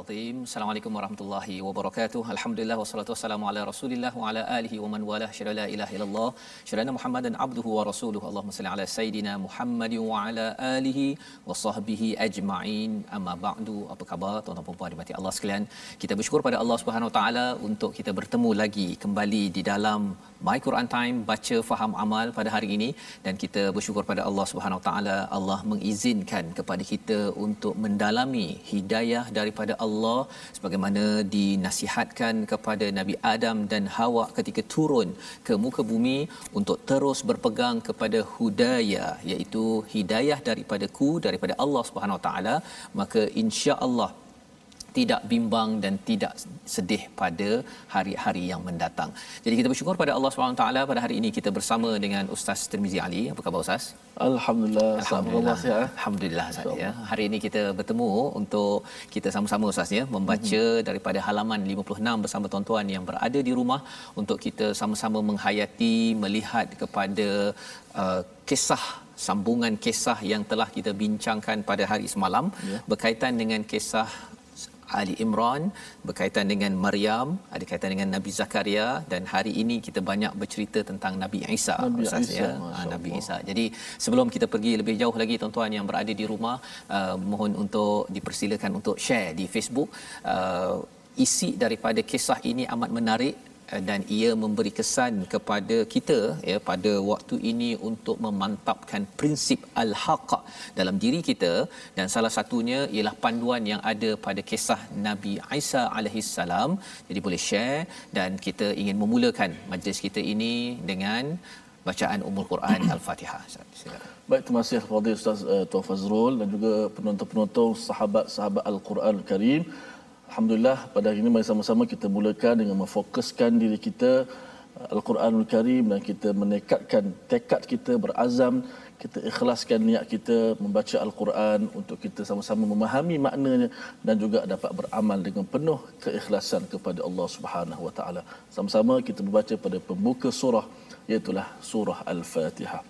Al-Azim. Assalamualaikum warahmatullahi wabarakatuh. Alhamdulillah wassalatu wassalamu ala Rasulillah wa ala alihi wa man wala syada la ilaha illallah. Syada Muhammadan abduhu wa rasuluhu. Allahumma salli ala sayidina Muhammad wa ala alihi wa sahbihi ajma'in. Amma ba'du. Apa khabar tuan-tuan dan puan dimati Allah sekalian? Kita bersyukur pada Allah Subhanahu wa taala untuk kita bertemu lagi kembali di dalam My Quran Time baca faham amal pada hari ini. Dan kita bersyukur pada Allah Subhanahu taala Allah mengizinkan kepada kita untuk mendalami hidayah daripada Allah sebagaimana dinasihatkan kepada Nabi Adam dan Hawa ketika turun ke muka bumi untuk terus berpegang kepada hudaya iaitu hidayah daripadaku daripada Allah Subhanahu Taala. Maka insya-Allah tidak bimbang dan tidak sedih pada hari-hari yang mendatang. Jadi kita bersyukur pada Allah SWT pada hari ini kita bersama dengan Ustaz Tirmizi Ali. Apa khabar Ustaz? Alhamdulillah. Alhamdulillah. Alhamdulillah. Alhamdulillah Ustaz ya. Hari ini kita bertemu untuk kita sama-sama Ustaz ya membaca hmm. daripada halaman 56 bersama tuan-tuan yang berada di rumah untuk kita sama-sama menghayati melihat kepada uh, kisah sambungan kisah yang telah kita bincangkan pada hari semalam ya. berkaitan dengan kisah Ali Imran berkaitan dengan Maryam ada kaitan dengan Nabi Zakaria dan hari ini kita banyak bercerita tentang Nabi Isa Nabi Ustaz, Isa, ya Nabi. Isa. Jadi sebelum kita pergi lebih jauh lagi tuan-tuan yang berada di rumah uh, mohon untuk dipersilakan untuk share di Facebook uh, isi daripada kisah ini amat menarik dan ia memberi kesan kepada kita ya pada waktu ini untuk memantapkan prinsip al-haq dalam diri kita dan salah satunya ialah panduan yang ada pada kisah Nabi Isa alaihi salam jadi boleh share dan kita ingin memulakan majlis kita ini dengan bacaan Ummul Quran Al-Fatihah. Baik, terima kasih kepada Ustaz uh, Tuan Fazrul dan juga penonton-penonton sahabat-sahabat Al-Quran Al-Karim. Alhamdulillah pada hari ini mari sama-sama kita mulakan dengan memfokuskan diri kita uh, Al-Quranul Karim dan kita menekadkan tekad kita berazam kita ikhlaskan niat kita membaca Al-Quran untuk kita sama-sama memahami maknanya dan juga dapat beramal dengan penuh keikhlasan kepada Allah Subhanahu Wa Taala. Sama-sama kita membaca pada pembuka surah iaitu surah Al-Fatihah.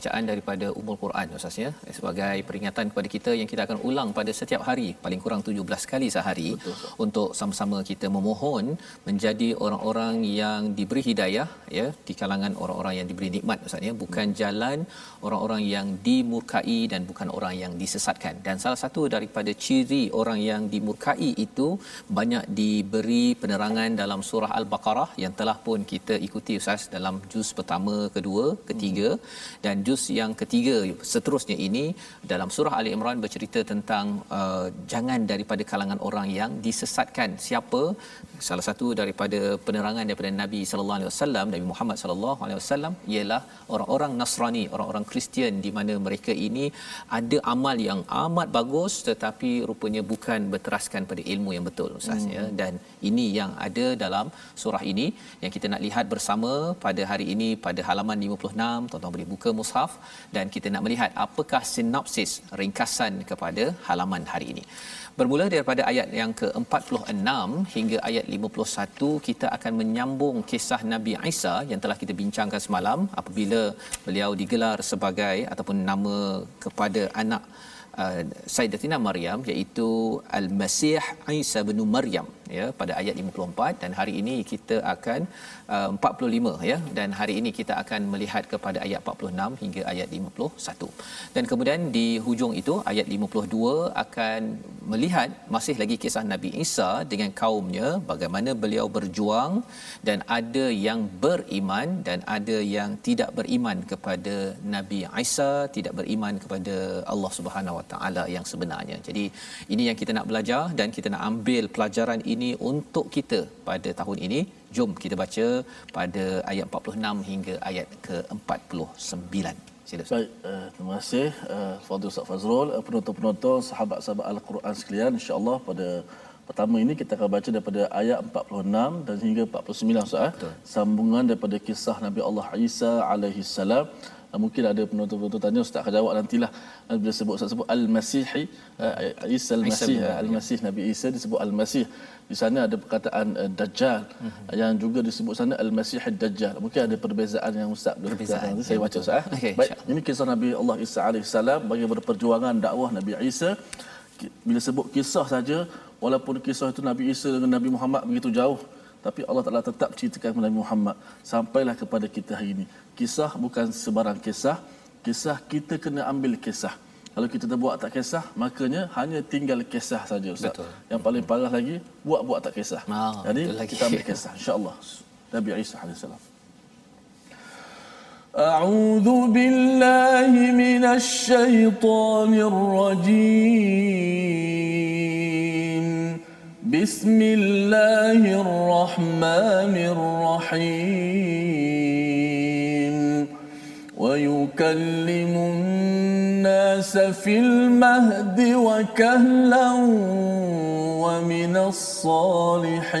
Bacaan daripada Ummul Quran Ustaz ya. Sebagai peringatan kepada kita yang kita akan ulang pada setiap hari paling kurang 17 kali sehari Betul, untuk sama-sama kita memohon menjadi orang-orang yang diberi hidayah ya di kalangan orang-orang yang diberi nikmat Ustaz ya. Bukan hmm. jalan orang-orang yang dimurkai dan bukan orang yang disesatkan. Dan salah satu daripada ciri orang yang dimurkai itu banyak diberi penerangan dalam surah Al-Baqarah yang telah pun kita ikuti Ustaz dalam juz pertama kedua, ketiga dan juz yang ketiga seterusnya ini dalam surah Ali Imran bercerita tentang uh, jangan daripada kalangan orang yang disesatkan. Siapa? Salah satu daripada penerangan daripada Nabi sallallahu alaihi wasallam, Nabi Muhammad sallallahu alaihi wasallam ialah orang-orang Nasrani, orang-orang Kristian di mana mereka ini ada amal yang amat bagus tetapi rupanya bukan berteraskan pada ilmu yang betul Ustaz hmm. ya dan ini yang ada dalam surah ini yang kita nak lihat bersama pada hari ini pada halaman halaman 56 tuan-tuan boleh buka mushaf dan kita nak melihat apakah sinopsis ringkasan kepada halaman hari ini. Bermula daripada ayat yang ke-46 hingga ayat 51 kita akan menyambung kisah Nabi Isa yang telah kita bincangkan semalam apabila beliau digelar sebagai ataupun nama kepada anak uh, Sayyidatina Maryam iaitu Al-Masih Isa bin Maryam ya pada ayat 54 dan hari ini kita akan uh, 45 ya. Dan hari ini kita akan melihat kepada ayat 46 hingga ayat 51 dan kemudian di hujung itu ayat 52 akan melihat masih lagi kisah Nabi Isa dengan kaumnya bagaimana beliau berjuang dan ada yang beriman dan ada yang tidak beriman kepada Nabi Isa tidak beriman kepada Allah Subhanahu Wa Taala yang sebenarnya. Jadi ini yang kita nak belajar dan kita nak ambil pelajaran ini ini untuk kita pada tahun ini. Jom kita baca pada ayat 46 hingga ayat ke-49. Sila. Baik, uh, terima kasih uh, Fadil Ustaz Fazrul, uh, penonton-penonton, sahabat-sahabat Al-Quran sekalian. InsyaAllah pada pertama ini kita akan baca daripada ayat 46 dan hingga 49 Ustaz. Sambungan daripada kisah Nabi Allah Isa alaihi salam. Uh, mungkin ada penonton-penonton tanya ustaz akan jawab nantilah. Uh, bila sebut ustaz sebut al-masihi uh, Isa al-masih al-masih. Nabi Isa disebut al-masih. Di sana ada perkataan uh, dajjal. Uh-huh. yang juga disebut sana al-masih ad-dajjal. Mungkin ada perbezaan yang ustaz perbezaan. nanti saya baca ustaz okay, baik ini kisah Nabi Allah Isa alaihi salam bagi berperjuangan dakwah Nabi Isa. Bila sebut kisah saja walaupun kisah itu Nabi Isa dengan Nabi Muhammad begitu jauh tapi Allah Taala tetap ceritakan kepada Nabi Muhammad sampailah kepada kita hari ini kisah bukan sebarang kisah kisah kita kena ambil kisah kalau kita terbuat tak kisah makanya hanya tinggal kisah saja ustaz Betul. yang paling parah lagi buat-buat tak kisah ah, jadi kita ambil kisah insyaallah Nabi Isa alaihissalam أعوذ بالله من الشيطان الرجيم بسم الله الرحمن الرحيم. ويكلم الناس في المهد وكهلا ومن الصالحين.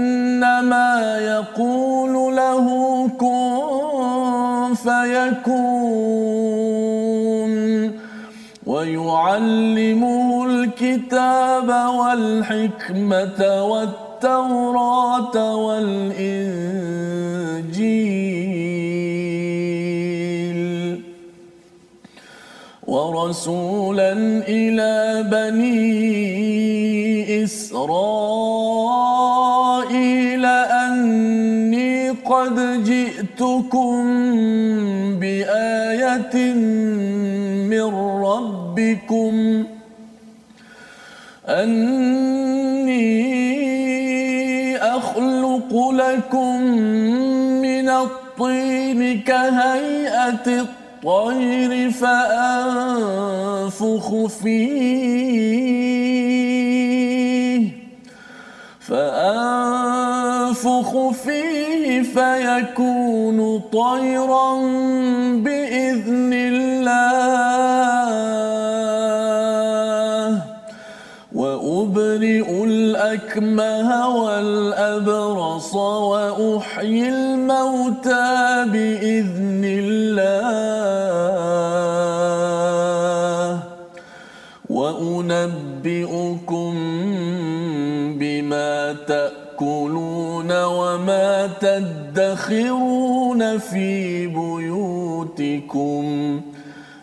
فيكون ويعلمه الكتاب والحكمة والتوراة والإنجيل ورسولا إلى بني إسرائيل أني قد جئتكم بآية من ربكم أني أخلق لكم من الطين كهيئة الطير فأنفخ فيه فأنفخ ونفخ فيه فيكون طيرا بإذن الله. وأبرئ الأكمه والأبرص وأحيي الموتى بإذن الله. وأنبئكم بما تأكلون تدخرون في بيوتكم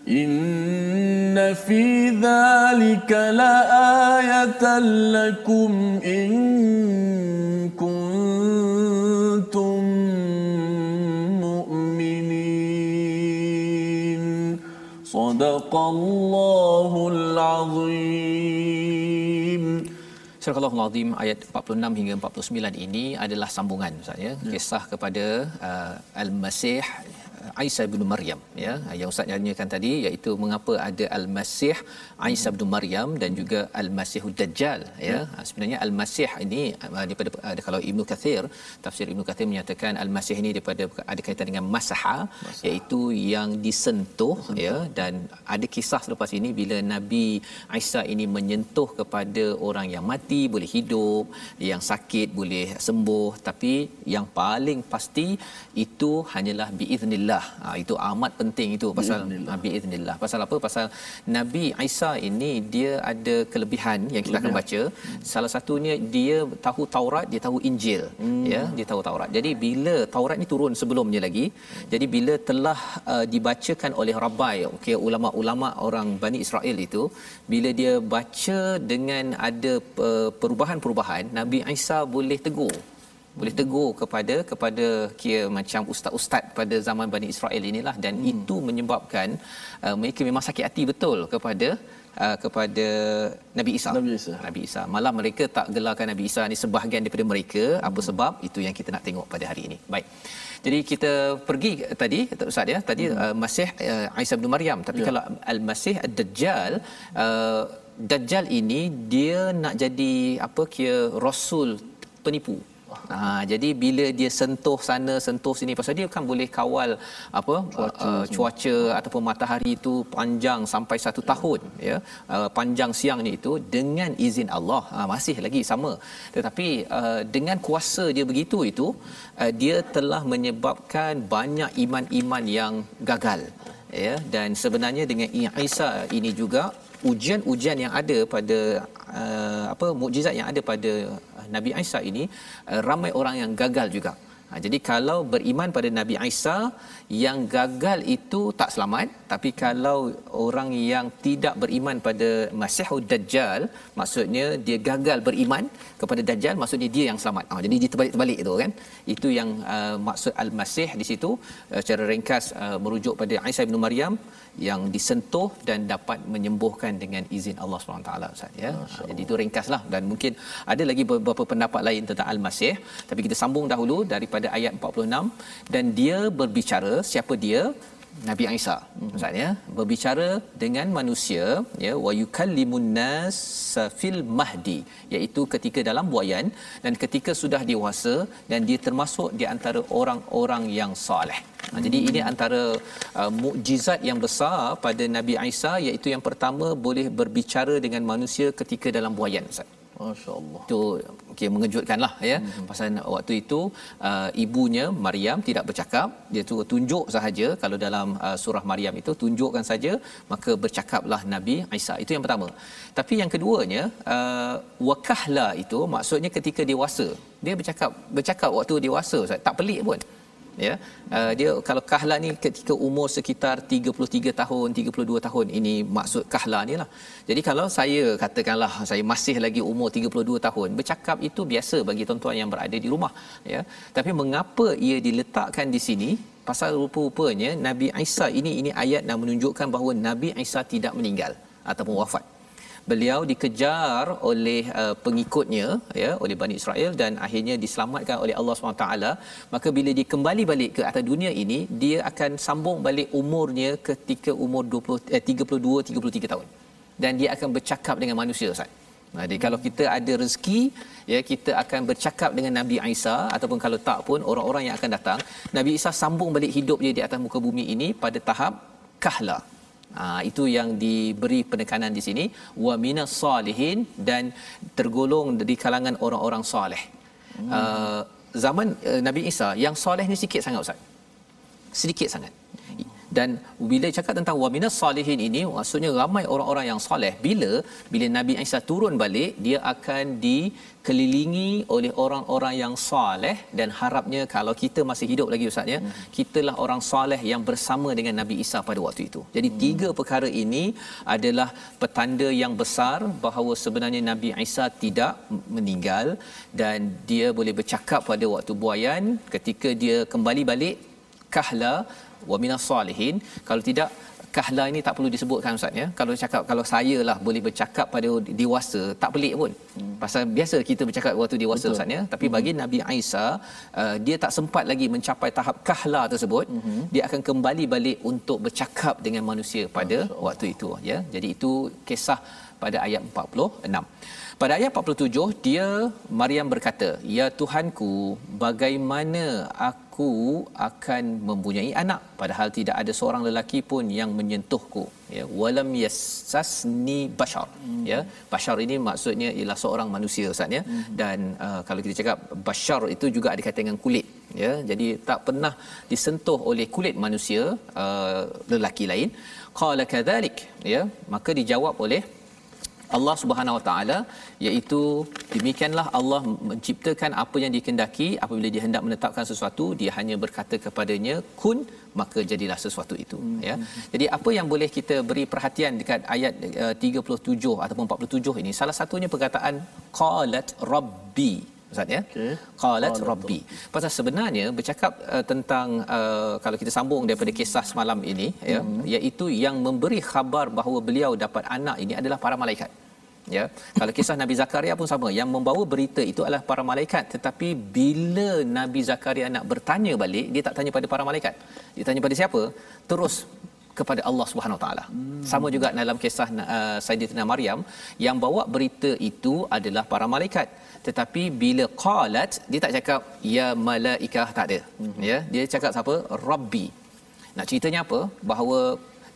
إن في ذلك لآية لكم إن كنتم مؤمنين. صدق الله العظيم. Surah Al-Azim ayat 46 hingga 49 ini adalah sambungan Ustaz ya. Kisah kepada uh, Al-Masih Isa bin Maryam ya yang ustaz tanyakan tadi iaitu mengapa ada al-Masih Isa bin Maryam dan juga al-Masihud Dajjal ya hmm. sebenarnya al-Masih ini uh, daripada ada kalau Ibnu Kathir tafsir Ibnu Kathir menyatakan al-Masih ini daripada ada kaitan dengan masaha Masaha. iaitu yang disentuh Sentuh. ya dan ada kisah selepas ini bila Nabi Isa ini menyentuh kepada orang yang mati boleh hidup yang sakit boleh sembuh tapi yang paling pasti itu hanyalah biiznillah Ha, itu amat penting itu pasal Nabi Iznillah. Pasal apa? Pasal Nabi Isa ini dia ada kelebihan yang kita akan baca. Hmm. Salah satunya dia tahu Taurat, dia tahu Injil. Hmm. Ya, dia tahu Taurat. Jadi bila Taurat ni turun sebelumnya lagi, jadi bila telah uh, dibacakan oleh rabai, okey ulama-ulama orang Bani Israel itu, bila dia baca dengan ada uh, perubahan-perubahan, Nabi Isa boleh tegur boleh tegur kepada kepada kira macam ustaz-ustaz pada zaman Bani Israel inilah dan hmm. itu menyebabkan uh, mereka memang sakit hati betul kepada uh, kepada Nabi Isa. Nabi Isa. Nabi Isa. Malah mereka tak gelarkan Nabi Isa ni sebahagian daripada mereka. Hmm. Apa sebab? Itu yang kita nak tengok pada hari ini. Baik. Jadi kita pergi tadi Ustaz ya. Tadi hmm. uh, Masih uh, Isa bin Maryam. Tapi ya. kalau Al-Masih Ad-Dajjal uh, Dajjal ini dia nak jadi apa kira rasul penipu. Ha, jadi bila dia sentuh sana sentuh sini pasal dia kan boleh kawal apa cuaca, uh, cuaca ataupun matahari itu panjang sampai satu tahun ya. Uh, panjang siang ni itu dengan izin Allah. Ha, masih lagi sama. Tetapi uh, dengan kuasa dia begitu itu uh, dia telah menyebabkan banyak iman-iman yang gagal ya. Dan sebenarnya dengan Isa ini juga ujian-ujian yang ada pada uh, apa mukjizat yang ada pada Nabi Isa ini uh, ramai orang yang gagal juga. Ha, jadi kalau beriman pada Nabi Isa yang gagal itu tak selamat tapi kalau orang yang tidak beriman pada Masihud Dajjal maksudnya dia gagal beriman kepada Dajjal maksudnya dia yang selamat. Ha, jadi dia terbalik-terbalik itu kan. Itu yang uh, maksud Al-Masih di situ uh, secara ringkas uh, merujuk pada Isa bin Maryam yang disentuh dan dapat menyembuhkan dengan izin Allah SWT Ustaz ya. Jadi itu ringkaslah. Dan mungkin ada lagi beberapa pendapat lain tentang Al-Masih. Tapi kita sambung dahulu daripada ayat 46 dan dia berbicara siapa dia Nabi Isa Ustaz ya berbicara dengan manusia ya wa yukallimun nas fil mahdi iaitu ketika dalam buayan dan ketika sudah dewasa dan dia termasuk di antara orang-orang yang soleh. Ha, jadi ini antara uh, mukjizat yang besar pada Nabi Isa iaitu yang pertama boleh berbicara dengan manusia ketika dalam buayan Ustaz. Masya-Allah. Itu okey mengejutkanlah ya. Hmm. Pasal waktu itu uh, ibunya Maryam tidak bercakap, dia tu tunjuk sahaja kalau dalam uh, surah Maryam itu tunjukkan saja maka bercakaplah Nabi Isa. Itu yang pertama. Tapi yang keduanya uh, wakahla itu maksudnya ketika dewasa. Dia bercakap bercakap waktu dewasa Ustaz. Tak pelik pun ya. Uh, dia kalau kahla ni ketika umur sekitar 33 tahun 32 tahun ini maksud kahla ni lah. Jadi kalau saya katakanlah saya masih lagi umur 32 tahun bercakap itu biasa bagi tuan-tuan yang berada di rumah ya. Tapi mengapa ia diletakkan di sini? Pasal rupa-rupanya Nabi Isa ini ini ayat nak menunjukkan bahawa Nabi Isa tidak meninggal ataupun wafat beliau dikejar oleh uh, pengikutnya ya oleh Bani Israel dan akhirnya diselamatkan oleh Allah SWT maka bila dia kembali balik ke atas dunia ini dia akan sambung balik umurnya ketika umur 20 eh, 32 33 tahun. Dan dia akan bercakap dengan manusia Ustaz. Jadi kalau kita ada rezeki ya kita akan bercakap dengan Nabi Isa ataupun kalau tak pun orang-orang yang akan datang. Nabi Isa sambung balik hidup dia di atas muka bumi ini pada tahap kahla. Ha, itu yang diberi penekanan di sini wa minas salihin dan tergolong di kalangan orang-orang soleh. Hmm. Uh, zaman uh, Nabi Isa yang soleh ni sikit sangat ustaz. Sedikit sangat dan bila cakap tentang waminas salihin ini maksudnya ramai orang-orang yang soleh bila bila Nabi Isa turun balik dia akan dikelilingi oleh orang-orang yang soleh dan harapnya kalau kita masih hidup lagi ustaz ya hmm. kitalah orang soleh yang bersama dengan Nabi Isa pada waktu itu jadi hmm. tiga perkara ini adalah petanda yang besar bahawa sebenarnya Nabi Isa tidak meninggal dan dia boleh bercakap pada waktu buayan ketika dia kembali balik kahla wa minas salihin kalau tidak kahla ini tak perlu disebutkan ustaz ya kalau cakap kalau saya lah boleh bercakap pada dewasa tak pelik pun hmm. pasal biasa kita bercakap waktu dewasa Betul. ustaz ya tapi hmm. bagi Nabi Isa uh, dia tak sempat lagi mencapai tahap kahla tersebut hmm. dia akan kembali balik untuk bercakap dengan manusia pada waktu itu ya jadi itu kisah pada ayat 46 pada ayat 47 dia Maryam berkata, "Ya Tuhanku, bagaimana aku akan mempunyai anak padahal tidak ada seorang lelaki pun yang menyentuhku?" Ya, walam yassasni bashar. Hmm. Ya, bashar ini maksudnya ialah seorang manusia Ustaz ya. Hmm. Dan uh, kalau kita cakap bashar itu juga ada kaitan dengan kulit, ya. Jadi tak pernah disentuh oleh kulit manusia uh, lelaki lain. Qala kadzalik, ya. Maka dijawab oleh Allah Subhanahu Wa Taala iaitu demikianlah Allah menciptakan apa yang dikehendaki apabila dia hendak menetapkan sesuatu dia hanya berkata kepadanya kun maka jadilah sesuatu itu hmm. ya. Jadi apa yang boleh kita beri perhatian dekat ayat uh, 37 ataupun 47 ini? Salah satunya perkataan qalat rabbi Ustaz ya. Okay. Qalat rabbi. Pasal sebenarnya bercakap uh, tentang uh, kalau kita sambung daripada kisah semalam ini ya hmm. iaitu yang memberi khabar bahawa beliau dapat anak ini adalah para malaikat. Ya. Kalau kisah Nabi Zakaria pun sama, yang membawa berita itu adalah para malaikat tetapi bila Nabi Zakaria nak bertanya balik, dia tak tanya pada para malaikat. Dia tanya pada siapa? Terus kepada Allah Subhanahu Taala. Hmm. Sama juga dalam kisah uh, Sayyidatina Maryam yang bawa berita itu adalah para malaikat tetapi bila qalat dia tak cakap ya malaikah tak ada mm-hmm. ya dia cakap siapa rabbi nak ceritanya apa bahawa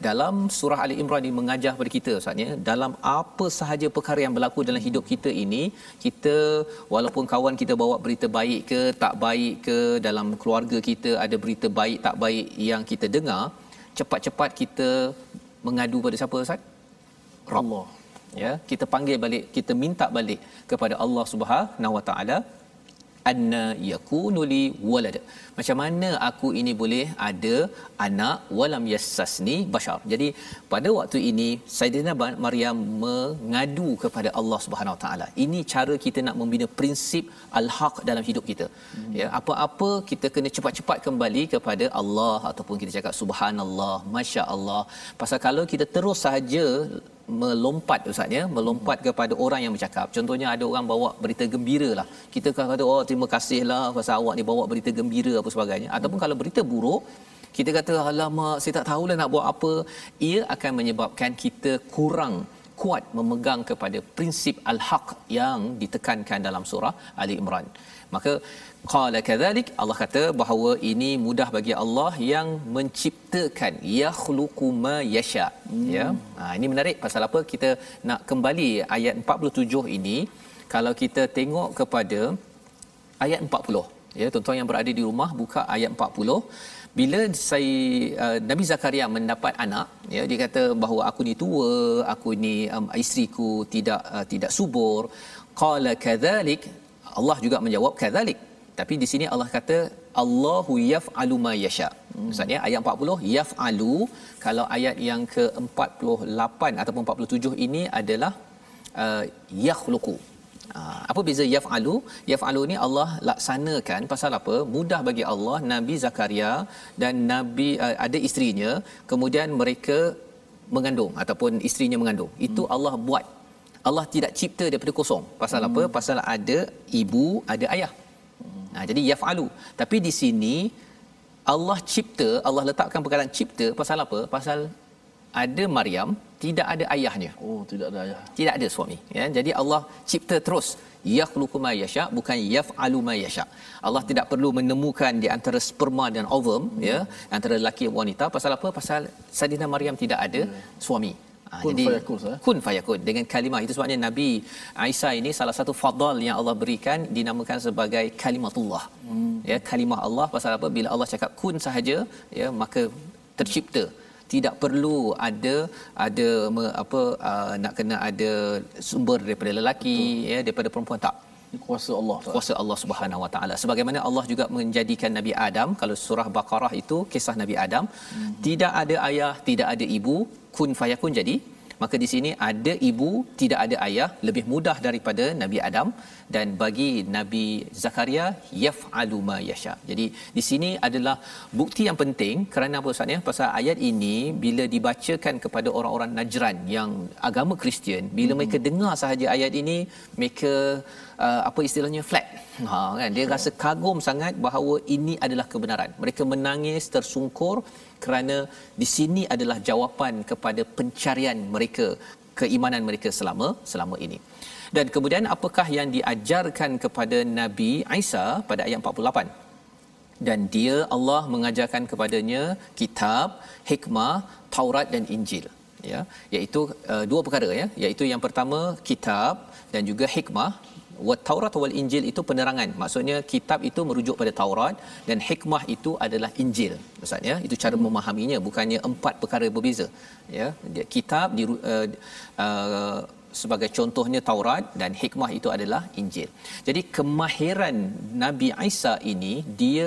dalam surah Ali Imran ini mengajar kepada kita ustaz ya dalam apa sahaja perkara yang berlaku dalam hidup kita ini kita walaupun kawan kita bawa berita baik ke tak baik ke dalam keluarga kita ada berita baik tak baik yang kita dengar cepat-cepat kita mengadu pada siapa ustaz? Allah. Ya kita panggil balik kita minta balik kepada Allah Subhanahu Wa Taala anna yakunu li walad. Macam mana aku ini boleh ada anak walam yassasni bashar? Jadi pada waktu ini sayyidina maryam mengadu kepada Allah Subhanahu taala. Ini cara kita nak membina prinsip al-haq dalam hidup kita. Hmm. ya apa-apa kita kena cepat-cepat kembali kepada Allah ataupun kita cakap subhanallah masya-Allah pasal kalau kita terus sahaja melompat ustaz ya. Melompat hmm. kepada orang yang bercakap. Contohnya ada orang bawa berita gembira lah. Kita kan kata oh terima kasihlah pasal awak ni bawa berita gembira apa sebagainya. Hmm. ataupun kalau berita buruk kita kata alamak saya tak tahulah nak buat apa. Ia akan menyebabkan kita kurang kuat memegang kepada prinsip al-haq yang ditekankan dalam surah Ali Imran. Maka qala kadzalik Allah kata bahawa ini mudah bagi Allah yang menciptakan. Yakhluqu ma yasha. Hmm. ya ha, ini menarik pasal apa kita nak kembali ayat 47 ini. Kalau kita tengok kepada ayat 40 ya tuan-tuan yang berada di rumah buka ayat 40 bila saya uh, Nabi Zakaria mendapat anak ya dia kata bahawa aku ni tua aku ni um, isteriku tidak uh, tidak subur. Qala kadzalik Allah juga menjawab kadzalik tapi di sini Allah kata Allahu yaf'alu ma yasha. Hmm. Maksudnya ayat 40 yaf'alu kalau ayat yang ke-48 ataupun 47 ini adalah uh, yakhluqu. Uh, apa beza yaf'alu? Yaf'alu ni Allah laksanakan pasal apa? Mudah bagi Allah Nabi Zakaria dan Nabi uh, ada isterinya kemudian mereka mengandung ataupun isterinya mengandung. Itu hmm. Allah buat. Allah tidak cipta daripada kosong. Pasal hmm. apa? Pasal ada ibu, ada ayah. Nah, jadi yaf'alu. Tapi di sini Allah cipta, Allah letakkan perkataan cipta pasal apa? Pasal ada Maryam tidak ada ayahnya Oh, tidak ada ayah. tidak ada suami ya jadi Allah cipta terus yakhluqu ma yasha bukan yaf'alu ma yasha Allah tidak perlu menemukan di antara sperma dan ovum hmm. ya antara lelaki dan wanita pasal apa pasal Saidina Maryam tidak ada hmm. suami Ha, Kun jadi fayakun, eh? kun fayakun dengan kalimah itu sebabnya Nabi Isa ini salah satu fadal yang Allah berikan dinamakan sebagai kalimatullah. Hmm. Ya kalimah Allah pasal apa bila Allah cakap kun sahaja ya maka tercipta tidak perlu ada ada me, apa uh, nak kena ada sumber daripada lelaki Betul. ya daripada perempuan tak kuasa Allah. Kuasa Allah Subhanahu Wa Taala. Sebagaimana Allah juga menjadikan Nabi Adam kalau surah Baqarah itu kisah Nabi Adam hmm. tidak ada ayah, tidak ada ibu, kun fayakun jadi maka di sini ada ibu tidak ada ayah lebih mudah daripada Nabi Adam dan bagi Nabi Zakaria yaf'alu ma yasha. Jadi di sini adalah bukti yang penting kerana apa Ustaz ya? Pasal ayat ini bila dibacakan kepada orang-orang Najran yang agama Kristian, bila hmm. mereka dengar sahaja ayat ini, mereka uh, apa istilahnya flat. Ha kan dia rasa kagum sangat bahawa ini adalah kebenaran. Mereka menangis tersungkur kerana di sini adalah jawapan kepada pencarian mereka keimanan mereka selama selama ini. Dan kemudian apakah yang diajarkan kepada Nabi Isa pada ayat 48? Dan dia Allah mengajarkan kepadanya kitab, hikmah, Taurat dan Injil ya iaitu uh, dua perkara ya iaitu yang pertama kitab dan juga hikmah wa Taurat wal Injil itu penerangan. Maksudnya kitab itu merujuk pada Taurat dan hikmah itu adalah Injil. Maksudnya itu cara memahaminya bukannya empat perkara berbeza. Ya, kitab di uh, uh, sebagai contohnya Taurat dan hikmah itu adalah Injil. Jadi kemahiran Nabi Isa ini dia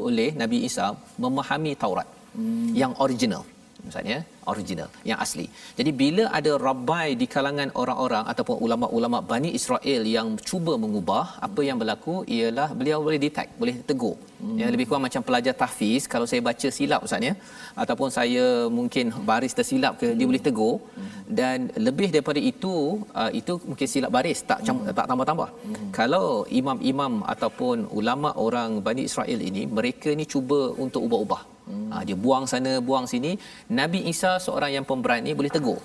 boleh Nabi Isa memahami Taurat hmm. yang original misalnya original yang asli. Jadi bila ada rabai di kalangan orang-orang ataupun ulama-ulama Bani Israel yang cuba mengubah apa yang berlaku ialah beliau boleh detect, boleh tegur. Hmm. Ya lebih kurang macam pelajar tahfiz kalau saya baca silap ustaz ya ataupun saya mungkin baris tersilap ke hmm. dia boleh tegur hmm. dan lebih daripada itu uh, itu mungkin silap baris tak hmm. tak tambah-tambah. Hmm. Kalau imam-imam ataupun ulama orang Bani Israel ini mereka ni cuba untuk ubah-ubah Hmm. Ha, dia buang sana, buang sini. Nabi Isa seorang yang pemberani boleh tegur.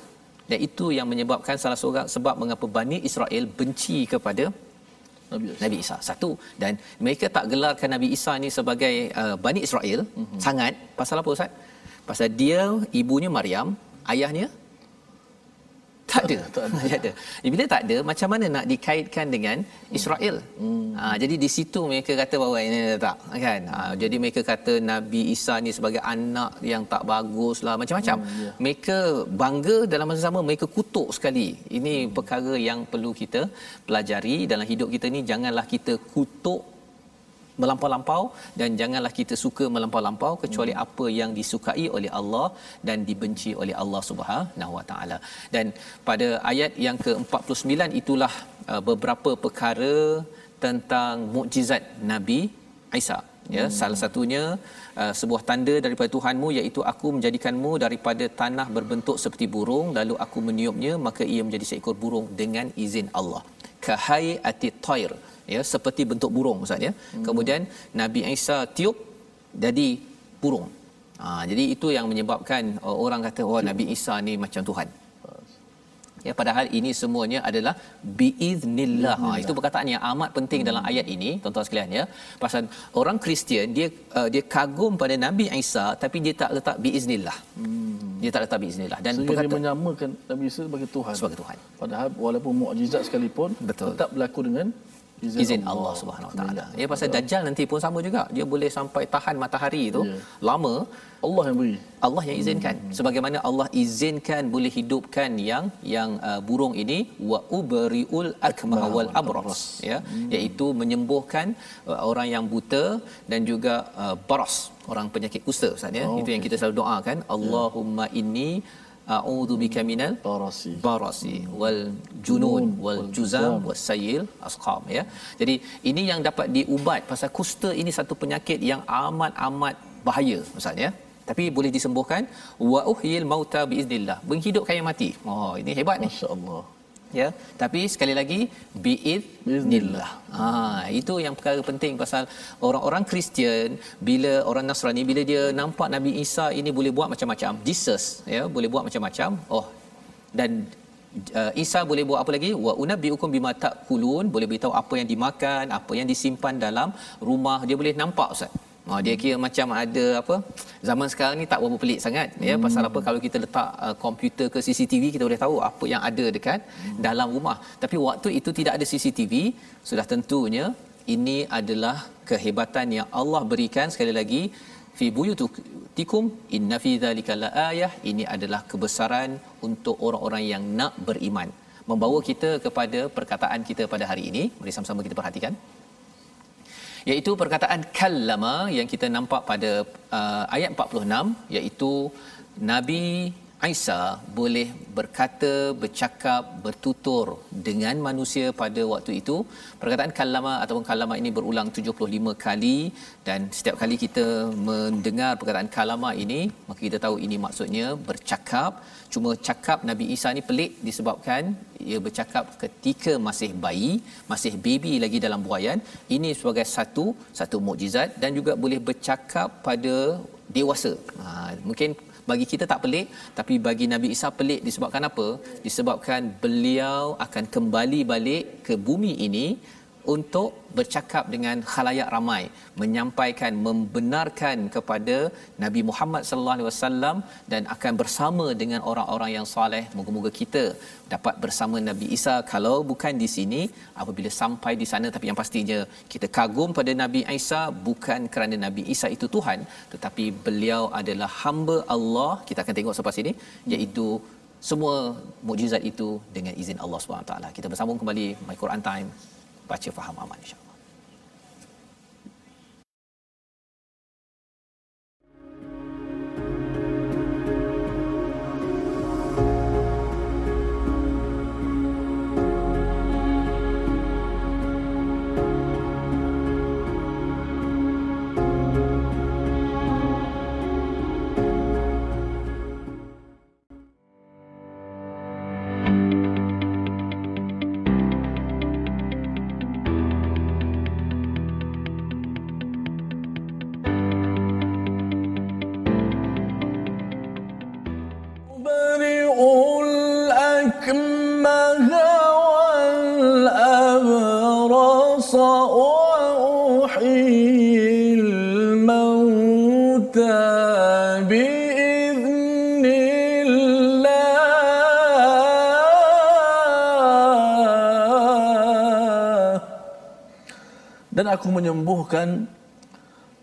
Dan itu yang menyebabkan salah seorang sebab mengapa Bani Israel benci kepada Nabi Isa. Nabi Isa. Satu. Dan mereka tak gelarkan Nabi Isa ni sebagai uh, Bani Israel hmm. sangat. Pasal apa Ustaz? Pasal dia, ibunya Maryam, ayahnya tak ada. Tak ada. tak ada. Bila tak ada, macam mana nak dikaitkan dengan Israel? Hmm. Ha, jadi di situ mereka kata bahawa ini tak kan. Ha, jadi mereka kata Nabi Isa ni sebagai anak yang tak bagus lah macam-macam. Hmm, yeah. Mereka bangga dalam masa sama mereka kutuk sekali. Ini hmm. perkara yang perlu kita pelajari dalam hidup kita ni janganlah kita kutuk melampau-lampau dan janganlah kita suka melampau-lampau kecuali hmm. apa yang disukai oleh Allah dan dibenci oleh Allah Subhanahu Wa Taala. Dan pada ayat yang ke-49 itulah uh, beberapa perkara tentang mukjizat Nabi Isa. Ya, hmm. salah satunya uh, sebuah tanda daripada Tuhanmu iaitu aku menjadikanmu daripada tanah berbentuk seperti burung lalu aku meniupnya maka ia menjadi seekor burung dengan izin Allah. Kahai ati toir ya seperti bentuk burung ustaz ya. Hmm. kemudian nabi Isa tiup jadi burung. Ha, jadi itu yang menyebabkan uh, orang kata oh nabi Isa ni macam tuhan. Ya padahal ini semuanya adalah biiznillah ha, itu perkataan yang amat penting hmm. dalam ayat ini tuan-tuan sekalian ya. Pasal orang Kristian dia uh, dia kagum pada nabi Isa tapi dia tak letak biiznillah hmm. dia tak letak biiznillah dan Sehingga perkata, dia menyamakan nabi Isa sebagai tuhan. Sebagai tuhan. Padahal walaupun mukjizat sekalipun Betul. tetap berlaku dengan izin, izin Allah, Allah Subhanahu Wa Taala. Ya pasal Allah. dajjal nanti pun sama juga. Dia boleh sampai tahan matahari itu yeah. lama Allah yang beri. Allah yang izinkan. Hmm. Sebagaimana Allah izinkan boleh hidupkan yang yang uh, burung ini wa ubriul akmah wal abras ya hmm. iaitu menyembuhkan uh, orang yang buta dan juga uh, baras orang penyakit kusta Ustaz ya. Oh, itu okay. yang kita selalu doakan. Ya. Allahumma inni a'udzu bika minal barasi. barasi wal junun wal juzam wasayil asqam ya. Jadi ini yang dapat diubat pasal kusta ini satu penyakit yang amat amat bahaya ustaz ya. Tapi boleh disembuhkan. Wa uhyil mauta biiznillah menghidupkan yang mati. Oh ini hebat ni. Masyaallah ya. Tapi sekali lagi biidnillah ha itu yang perkara penting pasal orang-orang Kristian bila orang Nasrani bila dia nampak Nabi Isa ini boleh buat macam-macam. Jesus ya boleh buat macam-macam. Oh dan uh, Isa boleh buat apa lagi? Wa unabbiukum bima takulun. Boleh beritahu apa yang dimakan apa yang disimpan dalam rumah. Dia boleh nampak ustaz Oh, dia kira macam ada apa zaman sekarang ni tak berapa pelik sangat ya. hmm. ya pasal apa kalau kita letak uh, komputer ke CCTV kita boleh tahu apa yang ada dekat hmm. dalam rumah tapi waktu itu tidak ada CCTV sudah tentunya ini adalah kehebatan yang Allah berikan sekali lagi fi buyutikum inna fi dzalika laayah ini adalah kebesaran untuk orang-orang yang nak beriman membawa kita kepada perkataan kita pada hari ini mari sama-sama kita perhatikan iaitu perkataan kallama yang kita nampak pada uh, ayat 46 iaitu Nabi Isa boleh berkata, bercakap, bertutur dengan manusia pada waktu itu. Perkataan kalama ataupun kalama ini berulang 75 kali dan setiap kali kita mendengar perkataan kalama ini, maka kita tahu ini maksudnya bercakap. Cuma cakap Nabi Isa ni pelik disebabkan ia bercakap ketika masih bayi, masih baby lagi dalam buayan. Ini sebagai satu satu mukjizat dan juga boleh bercakap pada dewasa. Ha, mungkin bagi kita tak pelik tapi bagi Nabi Isa pelik disebabkan apa? Disebabkan beliau akan kembali balik ke bumi ini untuk bercakap dengan khalayak ramai menyampaikan membenarkan kepada Nabi Muhammad sallallahu alaihi wasallam dan akan bersama dengan orang-orang yang soleh moga-moga kita dapat bersama Nabi Isa. Kalau bukan di sini apabila sampai di sana tapi yang pastinya kita kagum pada Nabi Isa bukan kerana Nabi Isa itu Tuhan tetapi beliau adalah hamba Allah. Kita akan tengok selepas ini iaitu semua mukjizat itu dengan izin Allah SWT. Kita bersambung kembali My Quran Time baca faham aman insyaAllah. Aku menyembuhkan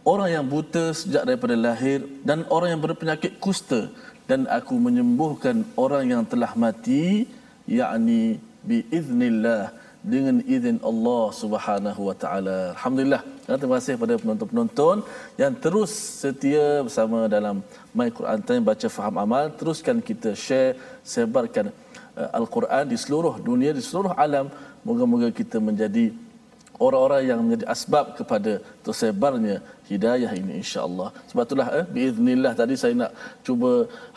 orang yang buta sejak daripada lahir dan orang yang berpenyakit kusta dan aku menyembuhkan orang yang telah mati yakni biiznillah dengan izin Allah Subhanahu wa taala. Alhamdulillah. Terima kasih kepada penonton-penonton yang terus setia bersama dalam My Quran Time baca faham amal. Teruskan kita share, sebarkan uh, Al-Quran di seluruh dunia, di seluruh alam. Moga-moga kita menjadi orang-orang yang menjadi asbab kepada tersebarnya hidayah ini insya-Allah. Sebab itulah eh biiznillah tadi saya nak cuba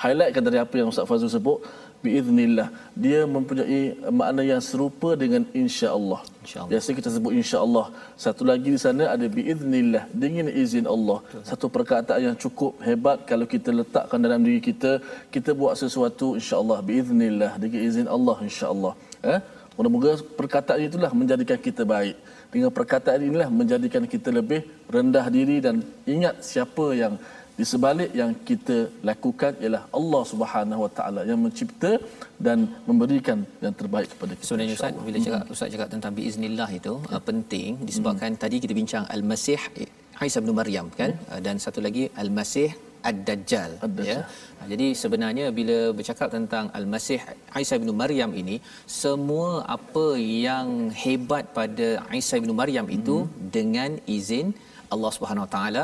highlightkan dari apa yang Ustaz Fazul sebut biiznillah dia mempunyai makna yang serupa dengan insya-Allah. Insya Biasa kita sebut insya-Allah. Satu lagi di sana ada biiznillah dengan izin Allah. Satu perkataan yang cukup hebat kalau kita letakkan dalam diri kita, kita buat sesuatu insya-Allah biiznillah dengan izin Allah insya-Allah. Eh? Moga-moga perkataan itulah menjadikan kita baik dengan perkataan inilah menjadikan kita lebih rendah diri dan ingat siapa yang di sebalik yang kita lakukan ialah Allah Subhanahu Wa Taala yang mencipta dan memberikan yang terbaik kepada kita. Sebenarnya Ustaz bila cakap hmm. Ustaz cakap tentang biiznillah itu ya. uh, penting disebabkan hmm. tadi kita bincang Al-Masih Isa bin Maryam kan hmm. uh, dan satu lagi Al-Masih Ad-Dajjal ya. Jadi sebenarnya bila bercakap tentang Al-Masih Isa bin Maryam ini semua apa yang hebat pada Isa bin Maryam itu hmm. dengan izin Allah Subhanahu Wa Taala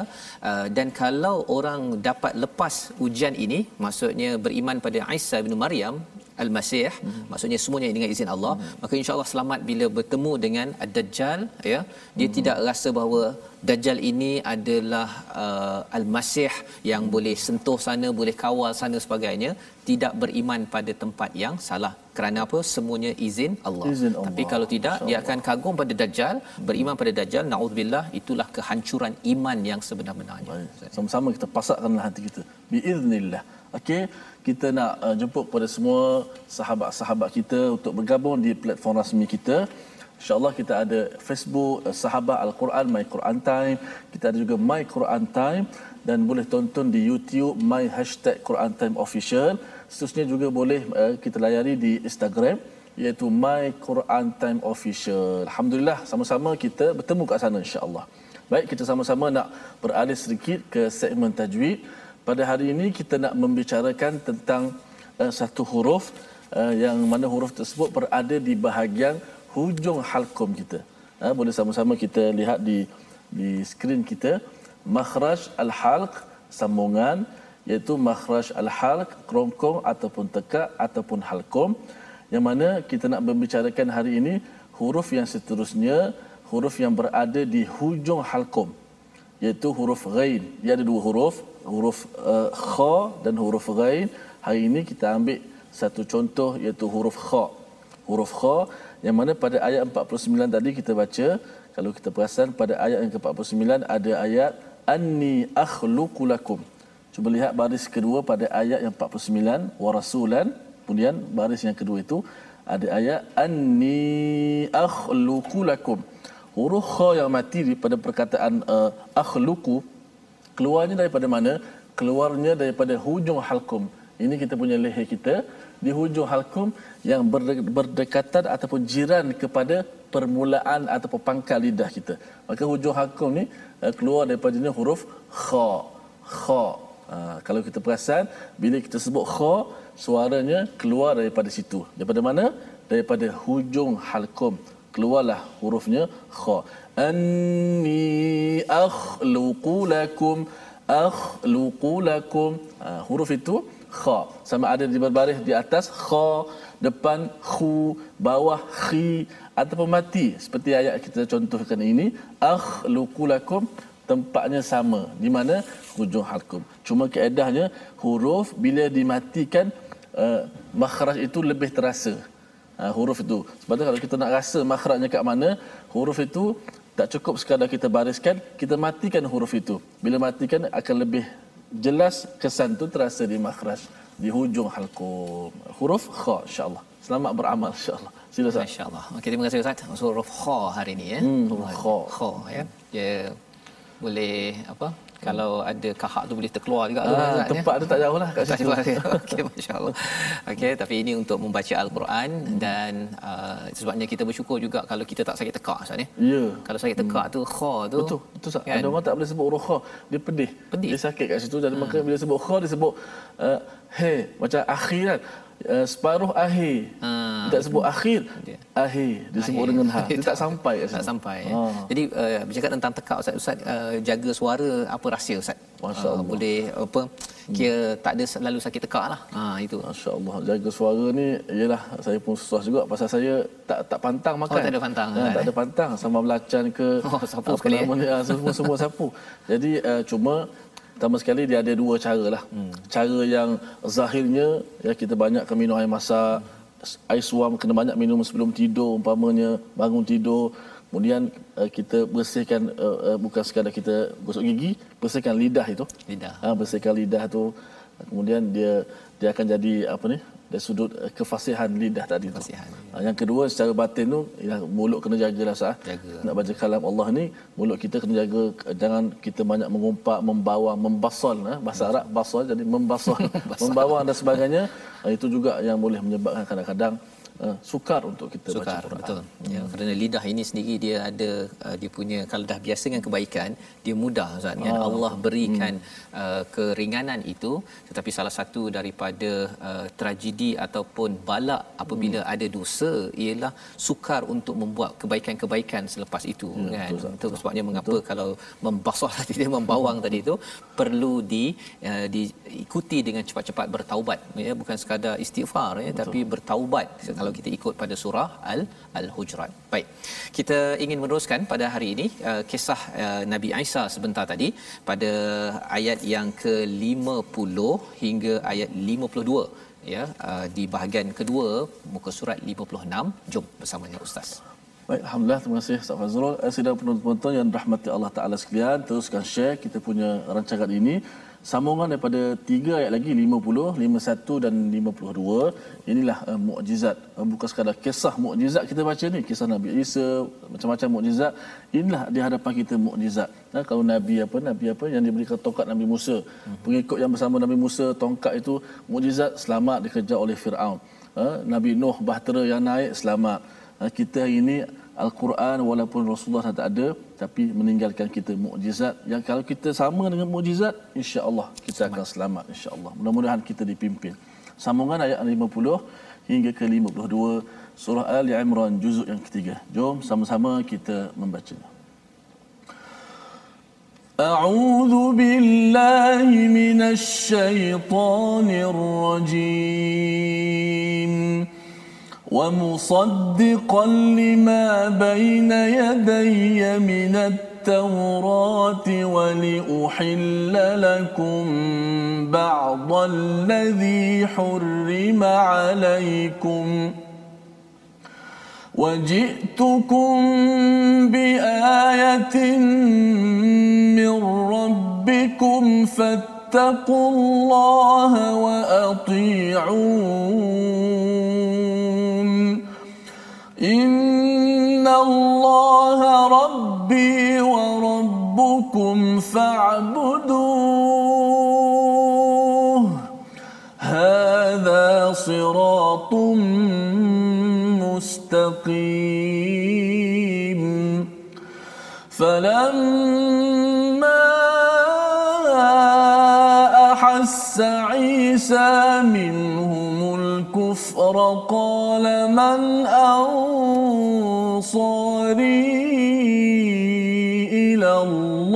uh, dan kalau orang dapat lepas ujian ini maksudnya beriman pada Isa bin Maryam Al-Masih hmm. maksudnya semuanya dengan izin Allah hmm. maka insya-Allah selamat bila bertemu dengan Ad-Dajjal ya dia hmm. tidak rasa bahawa Dajjal ini adalah uh, Al-Masih yang boleh sentuh sana boleh kawal sana sebagainya tidak beriman pada tempat yang salah kerana apa semuanya izin Allah. Izin Allah. Tapi kalau tidak dia akan kagum pada dajjal, beriman pada dajjal, naudzubillah itulah kehancuran iman yang sebenar-benarnya. Baik. Sama-sama kita pasakkanlah hati kita. Biiznillah. Okey, kita nak uh, jemput kepada semua sahabat-sahabat kita untuk bergabung di platform rasmi kita. InsyaAllah kita ada Facebook, uh, Sahabat Al-Quran, My Quran Time. Kita ada juga My Quran Time. Dan boleh tonton di YouTube, My Hashtag Quran Time Official. Seterusnya juga boleh uh, kita layari di Instagram iaitu My Quran Time Official. Alhamdulillah, sama-sama kita bertemu kat sana insyaAllah. Baik, kita sama-sama nak beralih sedikit ke segmen tajwid. Pada hari ini kita nak membicarakan tentang uh, satu huruf uh, yang mana huruf tersebut berada di bahagian hujung halkum kita. Uh, boleh sama-sama kita lihat di di skrin kita makhraj al-halq sambungan iaitu makhraj al-halq kerongkong ataupun tekak ataupun halkum yang mana kita nak membicarakan hari ini huruf yang seterusnya huruf yang berada di hujung halkum iaitu huruf ghain. Dia ada dua huruf, huruf uh, kha dan huruf ghain. Hari ini kita ambil satu contoh iaitu huruf kha. Huruf kha yang mana pada ayat 49 tadi kita baca, kalau kita perasan pada ayat yang ke-49 ada ayat anni akhluqu lakum. Cuba lihat baris kedua pada ayat yang 49 wa rasulan. Kemudian baris yang kedua itu ada ayat anni akhluqu lakum huruf kha yang mati pada perkataan uh, akhluqu keluarnya daripada mana keluarnya daripada hujung halkum ini kita punya leher kita di hujung halkum yang berdekatan ataupun jiran kepada permulaan ataupun pangkal lidah kita. Maka hujung halkum ni uh, keluar daripada huruf kha. Kha. Uh, kalau kita perasan bila kita sebut kha suaranya keluar daripada situ. Daripada mana? Daripada hujung halkum. Keluarlah hurufnya kha. Anni akhluqu lakum akhluqu lakum. Ha, huruf itu kha. Sama ada di berbaris di atas kha depan khu bawah khi ataupun mati. Seperti ayat kita contohkan ini akhluqu lakum tempatnya sama. Di mana? Hujung halkum cuma keedahnya huruf bila dimatikan uh, makhraj itu lebih terasa. Uh, huruf itu. Sebab kalau kita nak rasa makhrajnya kat mana, huruf itu tak cukup sekadar kita bariskan, kita matikan huruf itu. Bila matikan akan lebih jelas kesan tu terasa di makhraj di hujung halqum. Huruf kha insya-Allah. Selamat beramal insya-Allah. Sila Ustaz. Masya-Allah. Okey terima kasih Ustaz. Huruf kha hari ini ya. Hmm, huruf kha. Kha ya. Dia boleh apa? Kalau ada kahak tu boleh terkeluar juga ah, tu, tempat ya. tu tak jauh lah kat situ okey masyaallah okey tapi ini untuk membaca al-Quran hmm. dan uh, sebabnya kita bersyukur juga kalau kita tak sakit tekak Ustaz ya ya kalau sakit tekak hmm. tu kha tu betul betul Ustaz kan? ada orang tak boleh sebut kha dia pedih pedih dia sakit kat situ jadi hmm. maka bila sebut kha dia sebut uh, hey macam akhir kan uh, separuh akhir. Ha. Tak sebut akhir. Dia. Akhir disebut akhir. dengan ha. Dia tak sampai tak sampai. Ha. Jadi uh, bercakap tentang tekak Ustaz Ustaz uh, jaga suara apa rahsia Ustaz? Masya-Allah. Uh, boleh apa kira hmm. tak ada selalu sakit tekak lah. Ha itu. Masya-Allah. Jaga suara ni ialah saya pun susah juga pasal saya tak tak pantang makan. Oh, tak ada pantang. Ha, tak ada pantang sama belacan ke oh, sapu sekali. Ya, semua semua sapu. Jadi uh, cuma Pertama sekali dia ada dua cara lah. Hmm. Cara yang zahirnya ya kita banyak minum air masak, hmm. air suam kena banyak minum sebelum tidur umpamanya bangun tidur. Kemudian uh, kita bersihkan uh, uh, bukan sekadar kita gosok gigi, bersihkan lidah itu. Lidah. Ha, bersihkan lidah tu. Kemudian dia dia akan jadi apa ni? Dari sudut uh, kefasihan lidah tadi tu. Kefasihan. Ya. Yang kedua secara batin tu ya, mulut kena jagalah sah. Jaga. Nak baca kalam Allah ni mulut kita kena jaga jangan kita banyak mengumpat, membawa, membasal eh? bahasa Arab basal jadi membasal, membawang dan sebagainya. Itu juga yang boleh menyebabkan kadang-kadang uh, sukar untuk kita sukar, baca Quran. Betul. Hmm. Ya, kerana lidah ini sendiri dia ada uh, dia punya kalau dah biasa dengan kebaikan, dia mudah Ustaz kan. Allah berikan hmm. uh, keringanan itu tetapi salah satu daripada uh, tragedi ataupun balak apabila hmm. ada dosa ialah sukar untuk membuat kebaikan-kebaikan selepas itu ya, kan. Betul, itu sebabnya mengapa betul. kalau membasuh dia membawang tadi itu perlu di uh, diikuti dengan cepat-cepat bertaubat ya bukan sekadar istighfar ya betul. tapi bertaubat kalau kalau kita ikut pada surah al al-hujurat. Baik. Kita ingin meneruskan pada hari ini uh, kisah uh, Nabi Isa sebentar tadi pada ayat yang ke-50 hingga ayat 52 ya uh, di bahagian kedua muka surat 56 jom bersamanya ustaz Baik, Alhamdulillah, terima kasih Ustaz Fazrul. Eh, sidang penonton yang rahmati Allah Ta'ala sekalian, teruskan share kita punya rancangan ini. Sambungan daripada tiga ayat lagi, 50, 51 dan 52. Inilah uh, mukjizat. Uh, bukan sekadar kisah mukjizat kita baca ni. Kisah Nabi Isa, macam-macam mukjizat. Inilah di hadapan kita mukjizat. Ha, kalau Nabi apa, Nabi apa yang diberikan tongkat Nabi Musa. Hmm. Pengikut yang bersama Nabi Musa, tongkat itu mukjizat selamat dikejar oleh Fir'aun. Ha, Nabi Nuh, bahtera yang naik, selamat. Ha, kita hari ini Al-Quran walaupun Rasulullah tak ada tapi meninggalkan kita mukjizat yang kalau kita sama dengan mukjizat insya-Allah kita akan selamat insya-Allah. Mudah-mudahan kita dipimpin. Sambungan ayat 50 hingga ke 52 surah Ali Imran juzuk yang ketiga. Jom sama-sama kita membacanya. أعوذ بالله من الشيطان الرجيم ومصدقا لما بين يدي من التوراة ولأحل لكم بعض الذي حرم عليكم وجئتكم بآية من ربكم فاتقوا الله وأطيعون إن الله ربي وربكم فاعبدوه. هذا صراط مستقيم. فلما أحس عيسى منهم الكفر قال من أنصاري إلى الله.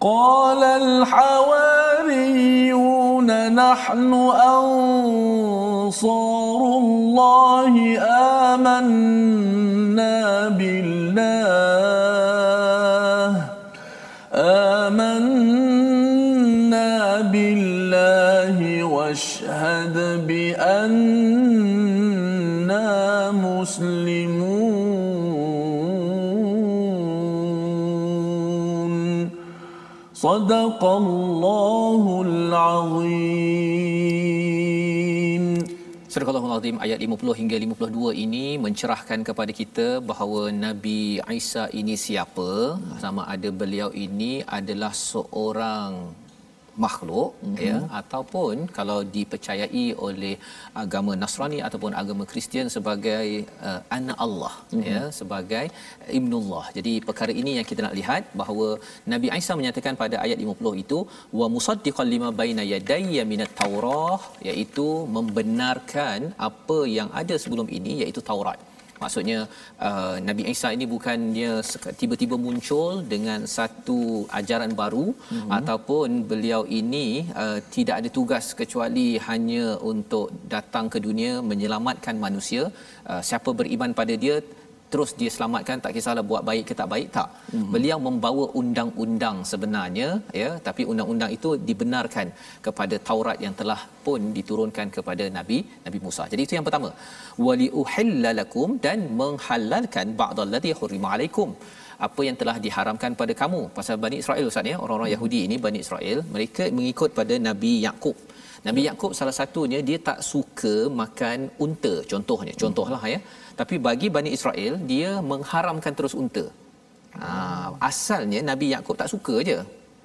قال الحواريون نحن أنصار الله آمنا بالله. مسلمون صدق الله العظيم Surah Al-Azim ayat 50 hingga 52 ini mencerahkan kepada kita bahawa Nabi Isa ini siapa sama ada beliau ini adalah seorang makhluk mm-hmm. ya ataupun kalau dipercayai oleh agama Nasrani ataupun agama Kristian sebagai uh, anak Allah mm-hmm. ya sebagai ibnullah. Jadi perkara ini yang kita nak lihat bahawa Nabi Isa menyatakan pada ayat 50 itu wa musaddiqan lima baina yadayya minat taurah iaitu membenarkan apa yang ada sebelum ini iaitu Taurat. Maksudnya uh, Nabi Isa ini bukan dia tiba-tiba muncul dengan satu ajaran baru mm-hmm. ataupun beliau ini uh, tidak ada tugas kecuali hanya untuk datang ke dunia menyelamatkan manusia. Uh, siapa beriman pada dia terus dia selamatkan tak kisahlah buat baik ke tak baik tak. Hmm. beliau membawa undang-undang sebenarnya ya tapi undang-undang itu dibenarkan kepada Taurat yang telah pun diturunkan kepada Nabi Nabi Musa. Jadi itu yang pertama. Wali uhillalakum dan menghalalkan ba'dallazi hurrima alaikum. Apa yang telah diharamkan pada kamu? Pasal Bani Israel Ustaz ya? Orang-orang Yahudi ini Bani Israel mereka mengikut pada Nabi Yakub Nabi Yakub salah satunya dia tak suka makan unta contohnya. Contohlah ya tapi bagi Bani Israel dia mengharamkan terus unta. Ha, asalnya Nabi Yakub tak suka je.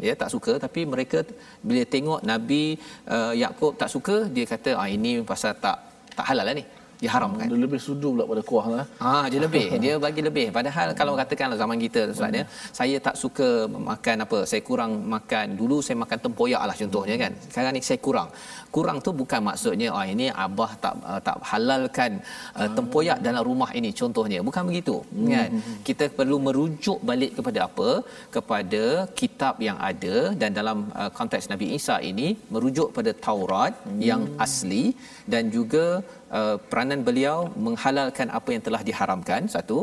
Ya tak suka tapi mereka bila tengok Nabi uh, Yakub tak suka dia kata ah ini pasal tak tak halal lah ni diharamkan. Dia lebih sudu pula pada kuah lah. Ah, dia lebih, dia bagi lebih. Padahal kalau katakanlah zaman kita Ustaz ya, saya tak suka makan apa, saya kurang makan. Dulu saya makan tempoyak lah contohnya kan. Sekarang ni saya kurang. Kurang tu bukan maksudnya ah ini abah tak uh, tak halalkan uh, tempoyak dalam rumah ini contohnya. Bukan begitu hmm. kan. Kita perlu merujuk balik kepada apa? Kepada kitab yang ada dan dalam uh, konteks Nabi Isa ini merujuk pada Taurat hmm. yang asli dan juga uh, peranan beliau menghalalkan apa yang telah diharamkan satu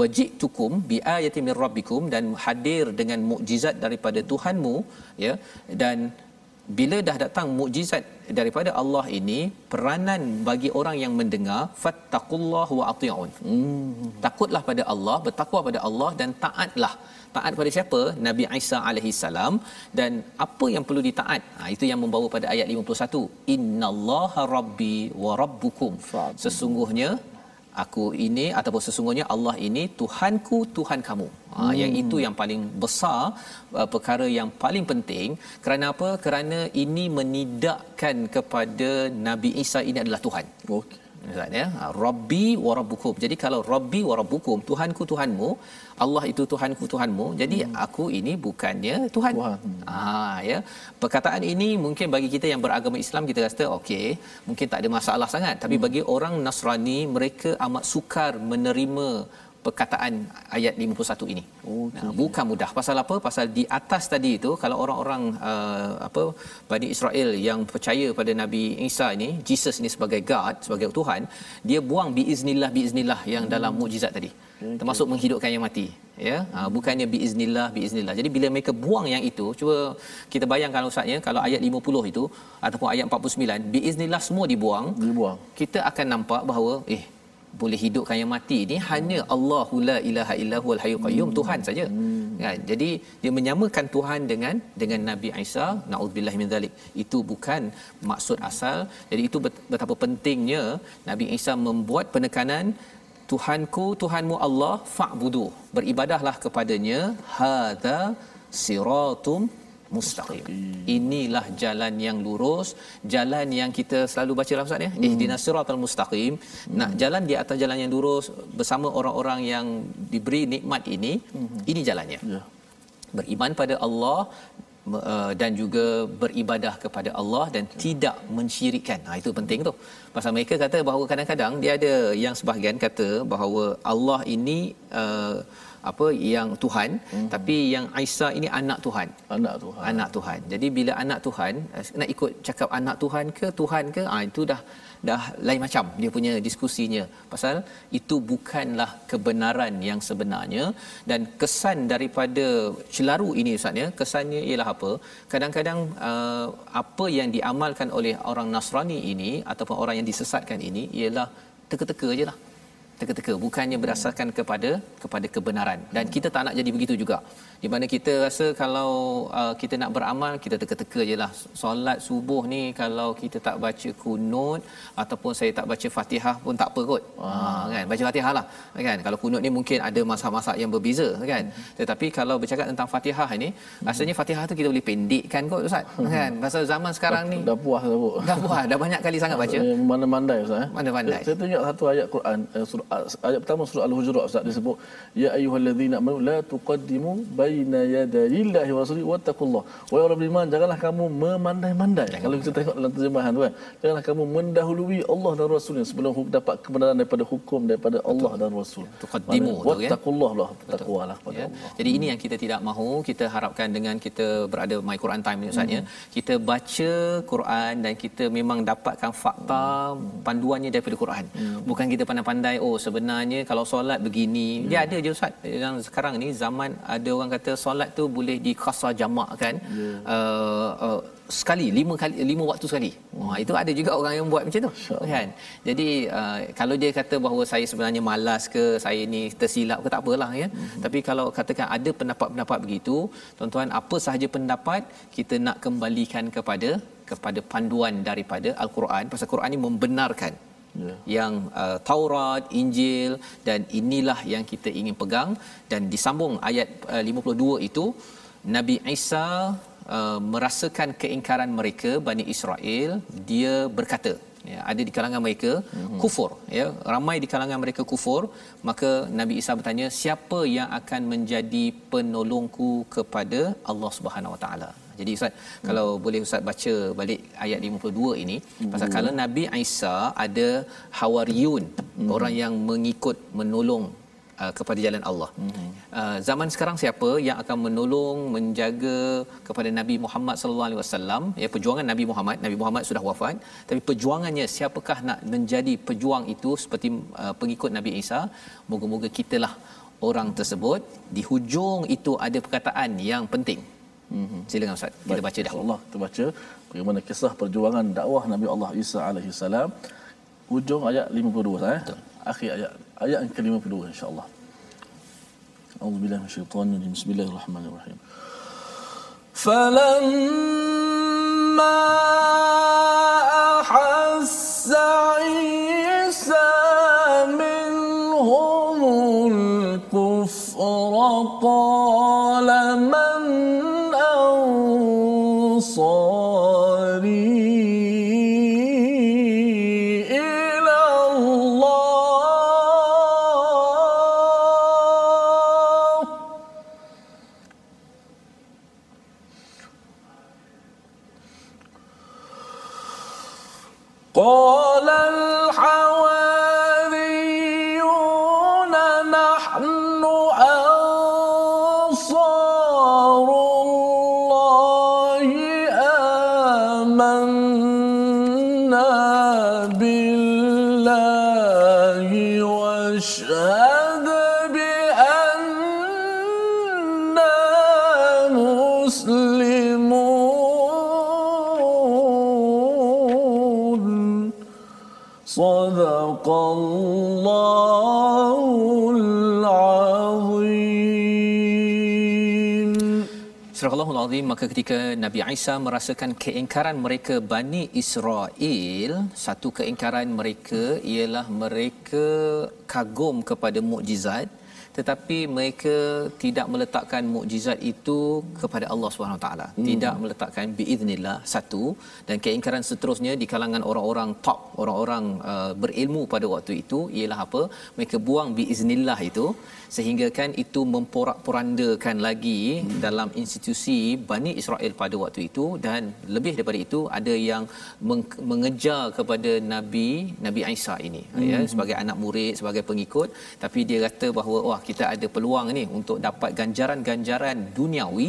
wajitukum bi ayati mir rabbikum dan hadir dengan mukjizat daripada Tuhanmu ya dan bila dah datang mukjizat daripada Allah ini peranan bagi orang yang mendengar fattaqullah wa atiun. Hmm. takutlah pada Allah bertakwa pada Allah dan taatlah. Taat pada siapa? Nabi Isa alaihi salam. Dan apa yang perlu ditaat? Ha, itu yang membawa pada ayat 51 innallaha rabbi wa rabbukum. Sesungguhnya aku ini ataupun sesungguhnya Allah ini Tuhanku Tuhan kamu. Ha, hmm. yang itu yang paling besar uh, perkara yang paling penting kerana apa? Kerana ini menidakkan kepada Nabi Isa ini adalah Tuhan. Okey. Ustaz ya. Ha, Rabbi wa rabbukum. Jadi kalau Rabbi wa rabbukum, Tuhanku Tuhanmu, Allah itu Tuhanku Tuhanmu. Jadi hmm. aku ini bukannya Tuhan. Tuhan. Ah ya. Perkataan ini mungkin bagi kita yang beragama Islam kita rasa okey, mungkin tak ada masalah sangat. Tapi hmm. bagi orang Nasrani mereka amat sukar menerima perkataan ayat 51 ini. Okay. Nah, bukan mudah. Pasal apa? Pasal di atas tadi itu kalau orang-orang uh, apa Bani Israel yang percaya pada Nabi Isa ini, Jesus ini sebagai God, sebagai Tuhan, dia buang biiznillah biiznillah yang hmm. dalam mukjizat tadi. Okay. Termasuk menghidupkan yang mati, ya. Uh, bukannya biiznillah biiznillah. Jadi bila mereka buang yang itu, cuba kita bayangkan ustaznya kalau ayat 50 itu ataupun ayat 49, biiznillah semua dibuang, dibuang. Kita akan nampak bahawa eh boleh hidupkan yang mati ni hanya Allahu la ilaha illahu al hayyul qayyum hmm. Tuhan saja. Hmm. Kan? Jadi dia menyamakan Tuhan dengan dengan Nabi Isa, naudzubillah min zalik. Itu bukan maksud asal. Jadi itu betapa pentingnya Nabi Isa membuat penekanan Tuhanku, Tuhanmu Allah fa'budu. Beribadahlah kepadanya. Hadza siratum mustaqim. Inilah jalan yang lurus, jalan yang kita selalu baca dalam Ustaz ya. Hmm. Ihdinas siratal mustaqim. Hmm. Nak jalan di atas jalan yang lurus bersama orang-orang yang diberi nikmat ini, hmm. ini jalannya. Ya. Beriman pada Allah uh, dan juga beribadah kepada Allah dan okay. tidak mensyirikkan. Ha itu penting tu. Pasal mereka kata bahawa kadang-kadang dia ada yang sebahagian kata bahawa Allah ini uh, apa yang Tuhan. Hmm. tapi yang Aisyah ini anak Tuhan. Anak Tuhan. Anak Tuhan. Jadi bila anak Tuhan eh, nak ikut cakap anak Tuhan ke Tuhan ke ah itu dah dah lain macam. Dia punya diskusinya. Pasal itu bukanlah kebenaran yang sebenarnya. Dan kesan daripada celaru ini ustaz ya kesannya ialah apa? Kadang-kadang uh, apa yang diamalkan oleh orang Nasrani ini ataupun orang yang disesatkan ini ialah teka-teka ajalah teka-teka bukannya berdasarkan kepada kepada kebenaran. Dan kita tak nak jadi begitu juga di mana kita rasa kalau uh, kita nak beramal kita teka-teka jelah solat subuh ni kalau kita tak baca kunut ataupun saya tak baca Fatihah pun tak apa kot ha kan? Baca Fatihah lah kan? Kalau kunut ni mungkin ada masa-masa yang berbeza kan? Tetapi kalau bercakap tentang Fatihah ni rasanya Fatihah tu kita boleh pendekkan kot ustaz kan? Pasal zaman sekarang ni dah puas dah dah puas? Dah banyak kali sangat baca? Mana mandai ustaz eh? mana mandai saya tunjuk satu ayat Quran eh, surah ayat pertama surah al-hujurat ustaz disebut ya ayyuhallazina amanu la tuqaddimu baina yadayillahi wa rasulihi wattaqullah wa ya rabbil iman janganlah kamu memandai-mandai Jangan. kalau kita tengok dalam terjemahan tu kan janganlah kamu mendahului Allah dan rasulnya sebelum dapat kebenaran daripada hukum daripada Allah Betul. dan rasul tuqaddimu tu kan wattaqullah lah takwalah pada ya. Allah jadi ini yang kita tidak mahu kita harapkan dengan kita berada my Quran time ni ustaz ya hmm. kita baca Quran dan kita memang dapatkan fakta hmm. panduannya daripada Quran hmm. bukan kita pandai-pandai oh sebenarnya kalau solat begini hmm. dia ada je ustaz yang sekarang ni zaman ada orang kata solat tu boleh dikasa jamak kan yeah. uh, uh, sekali lima kali lima waktu sekali. Hmm. Wah itu ada juga orang yang buat macam tu kan. Jadi uh, kalau dia kata bahawa saya sebenarnya malas ke saya ni tersilap ke tak apalah ya. Hmm. Tapi kalau katakan ada pendapat-pendapat begitu, tuan-tuan apa sahaja pendapat kita nak kembalikan kepada kepada panduan daripada al-Quran. Pasal Quran ini membenarkan yeah. yang uh, Taurat, Injil dan inilah yang kita ingin pegang dan disambung ayat uh, 52 itu Nabi Isa uh, merasakan keingkaran mereka Bani Israel dia berkata ya ada di kalangan mereka mm-hmm. kufur ya ramai di kalangan mereka kufur maka Nabi Isa bertanya siapa yang akan menjadi penolongku kepada Allah Subhanahu Wa Taala jadi ustaz hmm. kalau boleh ustaz baca balik ayat 52 ini hmm. pasal kalau Nabi Isa ada hawariyun hmm. orang yang mengikut menolong uh, kepada jalan Allah. Hmm. Uh, zaman sekarang siapa yang akan menolong menjaga kepada Nabi Muhammad sallallahu alaihi wasallam ya perjuangan Nabi Muhammad Nabi Muhammad sudah wafat tapi perjuangannya siapakah nak menjadi pejuang itu seperti uh, pengikut Nabi Isa moga-moga kitalah orang tersebut di hujung itu ada perkataan yang penting Mm-hmm. Silakan Ustaz. Kita baca dah. Allah kita baca bagaimana kisah perjuangan dakwah Nabi Allah Isa alaihi salam. Hujung ayat 52 eh. Betul. Akhir ayat ayat yang ke-52 insya-Allah. A'udzubillahi minasyaitonir rajim. Bismillahirrahmanirrahim. فلما أحس おー。Azim maka ketika Nabi Isa merasakan keingkaran mereka Bani Israel satu keingkaran mereka ialah mereka kagum kepada mukjizat tetapi mereka tidak meletakkan mukjizat itu kepada Allah Subhanahu Taala. Tidak meletakkan biiznillah satu. Dan keingkaran seterusnya di kalangan orang-orang top orang-orang uh, berilmu pada waktu itu ialah apa? Mereka buang biiznillah itu sehingga kan itu memporak-porandakan lagi hmm. dalam institusi Bani Israel pada waktu itu. Dan lebih daripada itu ada yang meng- mengejar kepada Nabi Nabi Isa ini. Hmm. ya sebagai anak murid sebagai pengikut. Tapi dia kata bahawa wah kita ada peluang ni untuk dapat ganjaran-ganjaran duniawi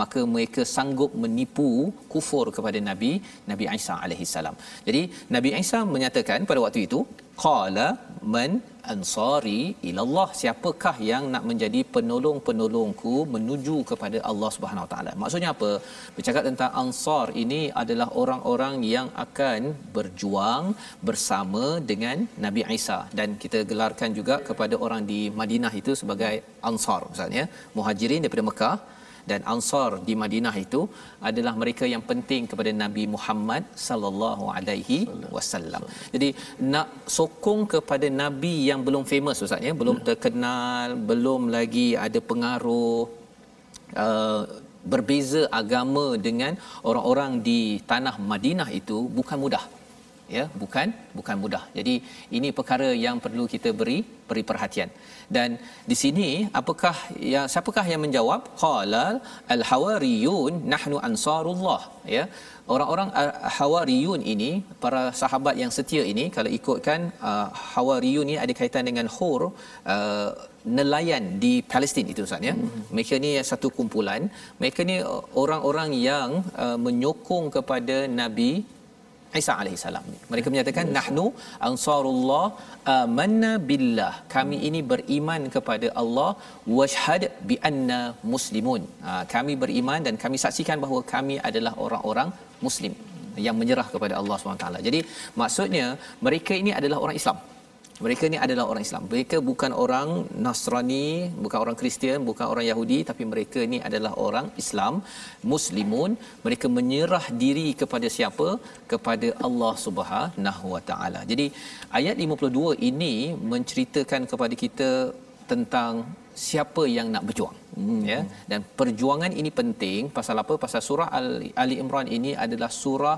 maka mereka sanggup menipu kufur kepada Nabi Nabi Isa alaihi salam. Jadi Nabi Isa menyatakan pada waktu itu qala man ansari ilallah siapakah yang nak menjadi penolong-penolongku menuju kepada Allah Subhanahu Taala. Maksudnya apa? Bercakap tentang ansar ini adalah orang-orang yang akan berjuang bersama dengan Nabi Isa dan kita gelarkan juga kepada orang di Madinah itu sebagai ansar misalnya muhajirin daripada Mekah dan ansar di Madinah itu adalah mereka yang penting kepada Nabi Muhammad sallallahu alaihi wasallam. Jadi nak sokong kepada nabi yang belum famous ustaz ya, belum terkenal, belum lagi ada pengaruh uh, berbeza agama dengan orang-orang di tanah Madinah itu bukan mudah ya bukan bukan mudah jadi ini perkara yang perlu kita beri beri perhatian dan di sini apakah yang siapakah yang menjawab qala al hawariyun nahnu ansarullah ya orang-orang hawariyun ini para sahabat yang setia ini kalau ikutkan uh, hawariyun ini ada kaitan dengan hur uh, nelayan di Palestin itu Ustaz ya. Hmm. Mereka ni satu kumpulan. Mereka ni orang-orang yang uh, menyokong kepada Nabi Isa alaihi salam. Mereka menyatakan nahnu ansarullah amanna billah. Kami ini beriman kepada Allah washhad bi anna muslimun. Ha, kami beriman dan kami saksikan bahawa kami adalah orang-orang muslim yang menyerah kepada Allah SWT. Jadi maksudnya mereka ini adalah orang Islam. Mereka ni adalah orang Islam. Mereka bukan orang Nasrani, bukan orang Kristian, bukan orang Yahudi tapi mereka ni adalah orang Islam, muslimun. Mereka menyerah diri kepada siapa? Kepada Allah Subhanahu Wa Taala. Jadi ayat 52 ini menceritakan kepada kita tentang siapa yang nak berjuang hmm. ya dan perjuangan ini penting pasal apa pasal surah Ali Imran ini adalah surah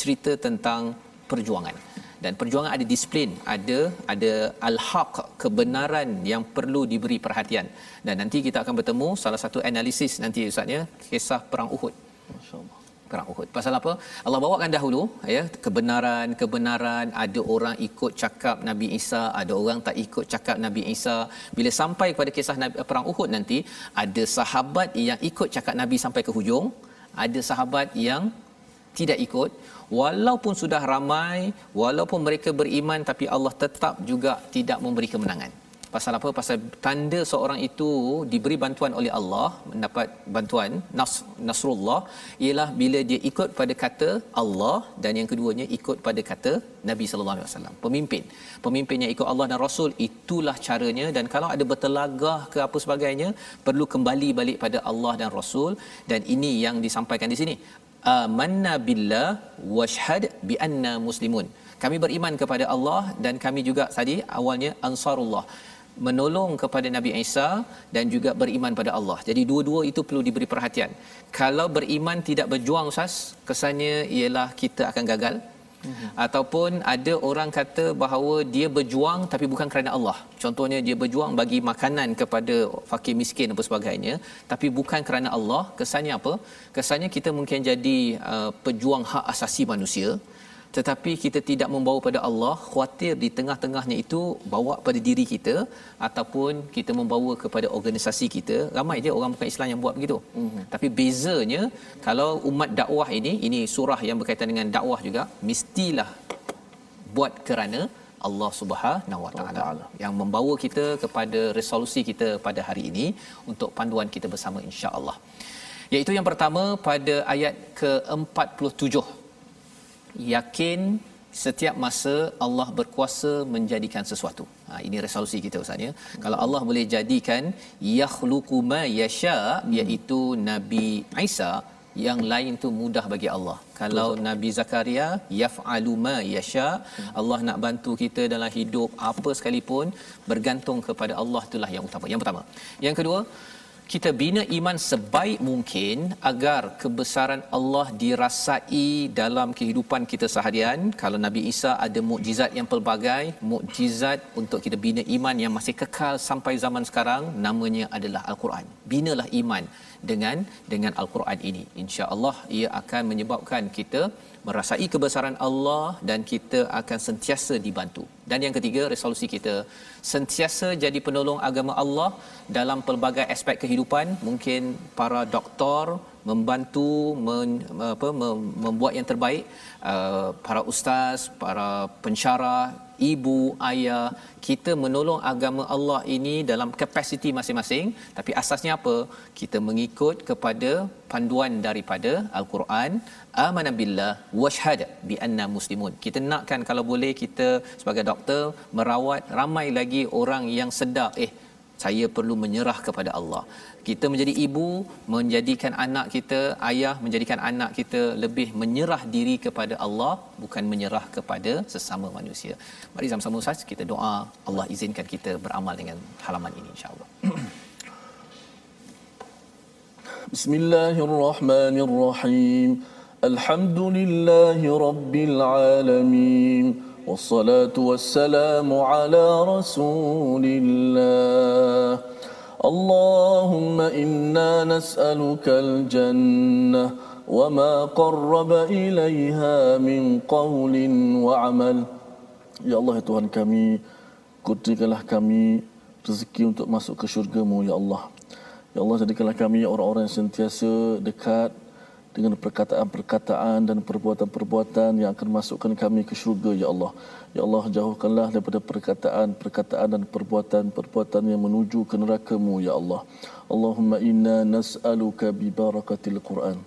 cerita tentang perjuangan dan perjuangan ada disiplin ada ada al-haq kebenaran yang perlu diberi perhatian dan nanti kita akan bertemu salah satu analisis nanti ustaznya kisah perang Uhud masyaallah perang Uhud. Pasal apa? Allah bawakan dahulu ya kebenaran kebenaran ada orang ikut cakap Nabi Isa, ada orang tak ikut cakap Nabi Isa. Bila sampai kepada kisah Nabi, perang Uhud nanti ada sahabat yang ikut cakap Nabi sampai ke hujung, ada sahabat yang tidak ikut walaupun sudah ramai walaupun mereka beriman tapi Allah tetap juga tidak memberi kemenangan Pasal apa? Pasal tanda seorang itu diberi bantuan oleh Allah, mendapat bantuan nas, Nasrullah ialah bila dia ikut pada kata Allah dan yang keduanya ikut pada kata Nabi sallallahu alaihi wasallam. Pemimpin. Pemimpin yang ikut Allah dan Rasul itulah caranya dan kalau ada bertelagah ke apa sebagainya perlu kembali balik pada Allah dan Rasul dan ini yang disampaikan di sini. Amanna billah washhad bi anna muslimun. Kami beriman kepada Allah dan kami juga tadi awalnya ansarullah menolong kepada Nabi Isa dan juga beriman pada Allah. Jadi dua-dua itu perlu diberi perhatian. Kalau beriman tidak berjuang Ustaz, kesannya ialah kita akan gagal. Mm-hmm. Ataupun ada orang kata bahawa dia berjuang tapi bukan kerana Allah. Contohnya dia berjuang bagi makanan kepada fakir miskin dan sebagainya tapi bukan kerana Allah. Kesannya apa? Kesannya kita mungkin jadi uh, pejuang hak asasi manusia tetapi kita tidak membawa pada Allah khuatir di tengah-tengahnya itu bawa pada diri kita ataupun kita membawa kepada organisasi kita ramai je orang bukan Islam yang buat begitu mm-hmm. tapi bezanya kalau umat dakwah ini ini surah yang berkaitan dengan dakwah juga mestilah buat kerana Allah Subhanahu Wa Taala yang membawa kita kepada resolusi kita pada hari ini untuk panduan kita bersama insya-Allah. Iaitu yang pertama pada ayat ke-47 yakin setiap masa Allah berkuasa menjadikan sesuatu. Ha, ini resolusi kita Ustaz ya. Kalau Allah boleh jadikan yakhluqu ma yasha iaitu Nabi Isa yang lain tu mudah bagi Allah. Kalau Betul. Nabi Zakaria yaf'alu ma yasha, Allah nak bantu kita dalam hidup apa sekalipun bergantung kepada Allah itulah yang utama. Yang pertama. Yang kedua, kita bina iman sebaik mungkin agar kebesaran Allah dirasai dalam kehidupan kita seharian. Kalau Nabi Isa ada mukjizat yang pelbagai, mukjizat untuk kita bina iman yang masih kekal sampai zaman sekarang namanya adalah Al-Quran. Binalah iman dengan dengan Al-Quran ini. Insya-Allah ia akan menyebabkan kita merasai kebesaran Allah dan kita akan sentiasa dibantu. Dan yang ketiga, resolusi kita sentiasa jadi penolong agama Allah dalam pelbagai aspek kehidupan. Mungkin para doktor membantu men, apa, membuat yang terbaik, uh, para ustaz, para pensyarah, ibu, ayah, kita menolong agama Allah ini dalam kapasiti masing-masing. Tapi asasnya apa? Kita mengikut kepada panduan daripada Al-Quran. Amanah billah washhad bi anna muslimun. Kita nakkan kalau boleh kita sebagai doktor merawat ramai lagi orang yang sedar eh saya perlu menyerah kepada Allah. Kita menjadi ibu, menjadikan anak kita, ayah menjadikan anak kita lebih menyerah diri kepada Allah bukan menyerah kepada sesama manusia. Mari sama-sama Ustaz kita doa Allah izinkan kita beramal dengan halaman ini insya-Allah. Bismillahirrahmanirrahim. Alhamdulillahirabbil alamin. والصلاه والسلام على رسول الله اللهم انا نسالك الجنه وما قرب اليها من قول وعمل يا الله ya Tuhan kami kurniakanlah kami rezeki untuk masuk ke syurga-Mu ya Allah ya Allah jadikanlah kami orang-orang yang sentiasa dekat dengan perkataan-perkataan dan perbuatan-perbuatan yang akan masukkan kami ke syurga ya Allah. Ya Allah jauhkanlah daripada perkataan-perkataan dan perbuatan-perbuatan yang menuju ke neraka-Mu ya Allah. Allahumma inna nas'aluka bi barakatil Quran.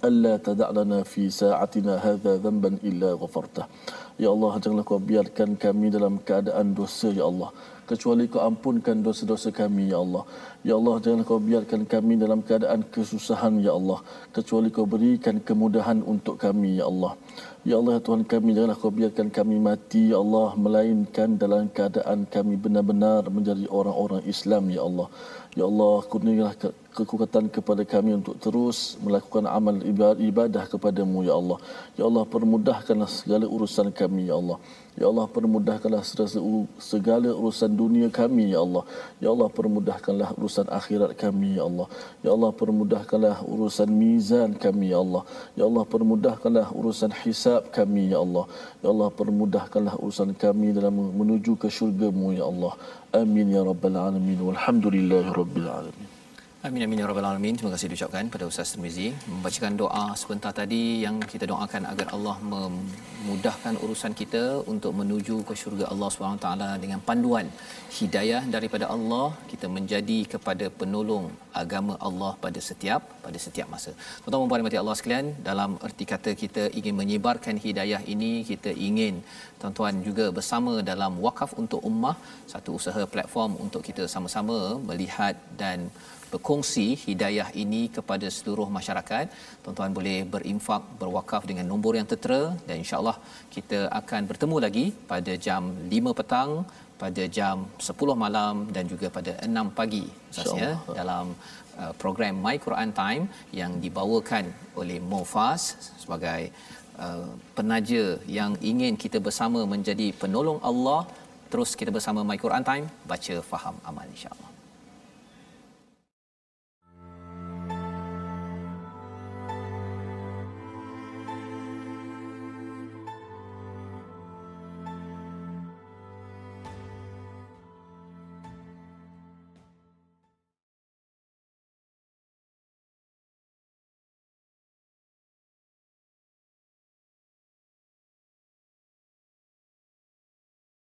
Alla tada'lana fi sa'atina hadha dhanban illa ghafartah. Ya Allah janganlah kau biarkan kami dalam keadaan dosa ya Allah kecuali kau ampunkan dosa-dosa kami ya Allah ya Allah jangan kau biarkan kami dalam keadaan kesusahan ya Allah kecuali kau berikan kemudahan untuk kami ya Allah ya Allah ya Tuhan kami janganlah kau biarkan kami mati ya Allah melainkan dalam keadaan kami benar-benar menjadi orang-orang Islam ya Allah Ya Allah, kurniakanlah kekuatan kepada kami untuk terus melakukan amal ibadah kepadamu, Ya Allah. Ya Allah, permudahkanlah segala urusan kami, Ya Allah. Ya Allah permudahkanlah segala urusan dunia kami ya Allah. Ya Allah permudahkanlah urusan akhirat kami ya Allah. Ya Allah permudahkanlah urusan mizan kami ya Allah. Ya Allah permudahkanlah urusan hisab kami ya Allah. Ya Allah permudahkanlah urusan kami dalam menuju ke syurga-Mu ya Allah. Amin ya rabbal alamin. Walhamdulillahirabbil alamin. Amin amin ya rabbal alamin. Terima kasih diucapkan pada Ustaz Tirmizi membacakan doa sebentar tadi yang kita doakan agar Allah memudahkan urusan kita untuk menuju ke syurga Allah Subhanahu taala dengan panduan hidayah daripada Allah kita menjadi kepada penolong agama Allah pada setiap pada setiap masa. Tuan-tuan dan puan Allah sekalian, dalam erti kata kita ingin menyebarkan hidayah ini, kita ingin tuan-tuan juga bersama dalam wakaf untuk ummah, satu usaha platform untuk kita sama-sama melihat dan berkongsi hidayah ini kepada seluruh masyarakat. Tuan-tuan boleh berinfak, berwakaf dengan nombor yang tertera dan insya-Allah kita akan bertemu lagi pada jam 5 petang pada jam 10 malam dan juga pada 6 pagi sahaja dalam uh, program My Quran Time yang dibawakan oleh Mofas sebagai uh, penaja yang ingin kita bersama menjadi penolong Allah. Terus kita bersama My Quran Time baca faham amal insya-Allah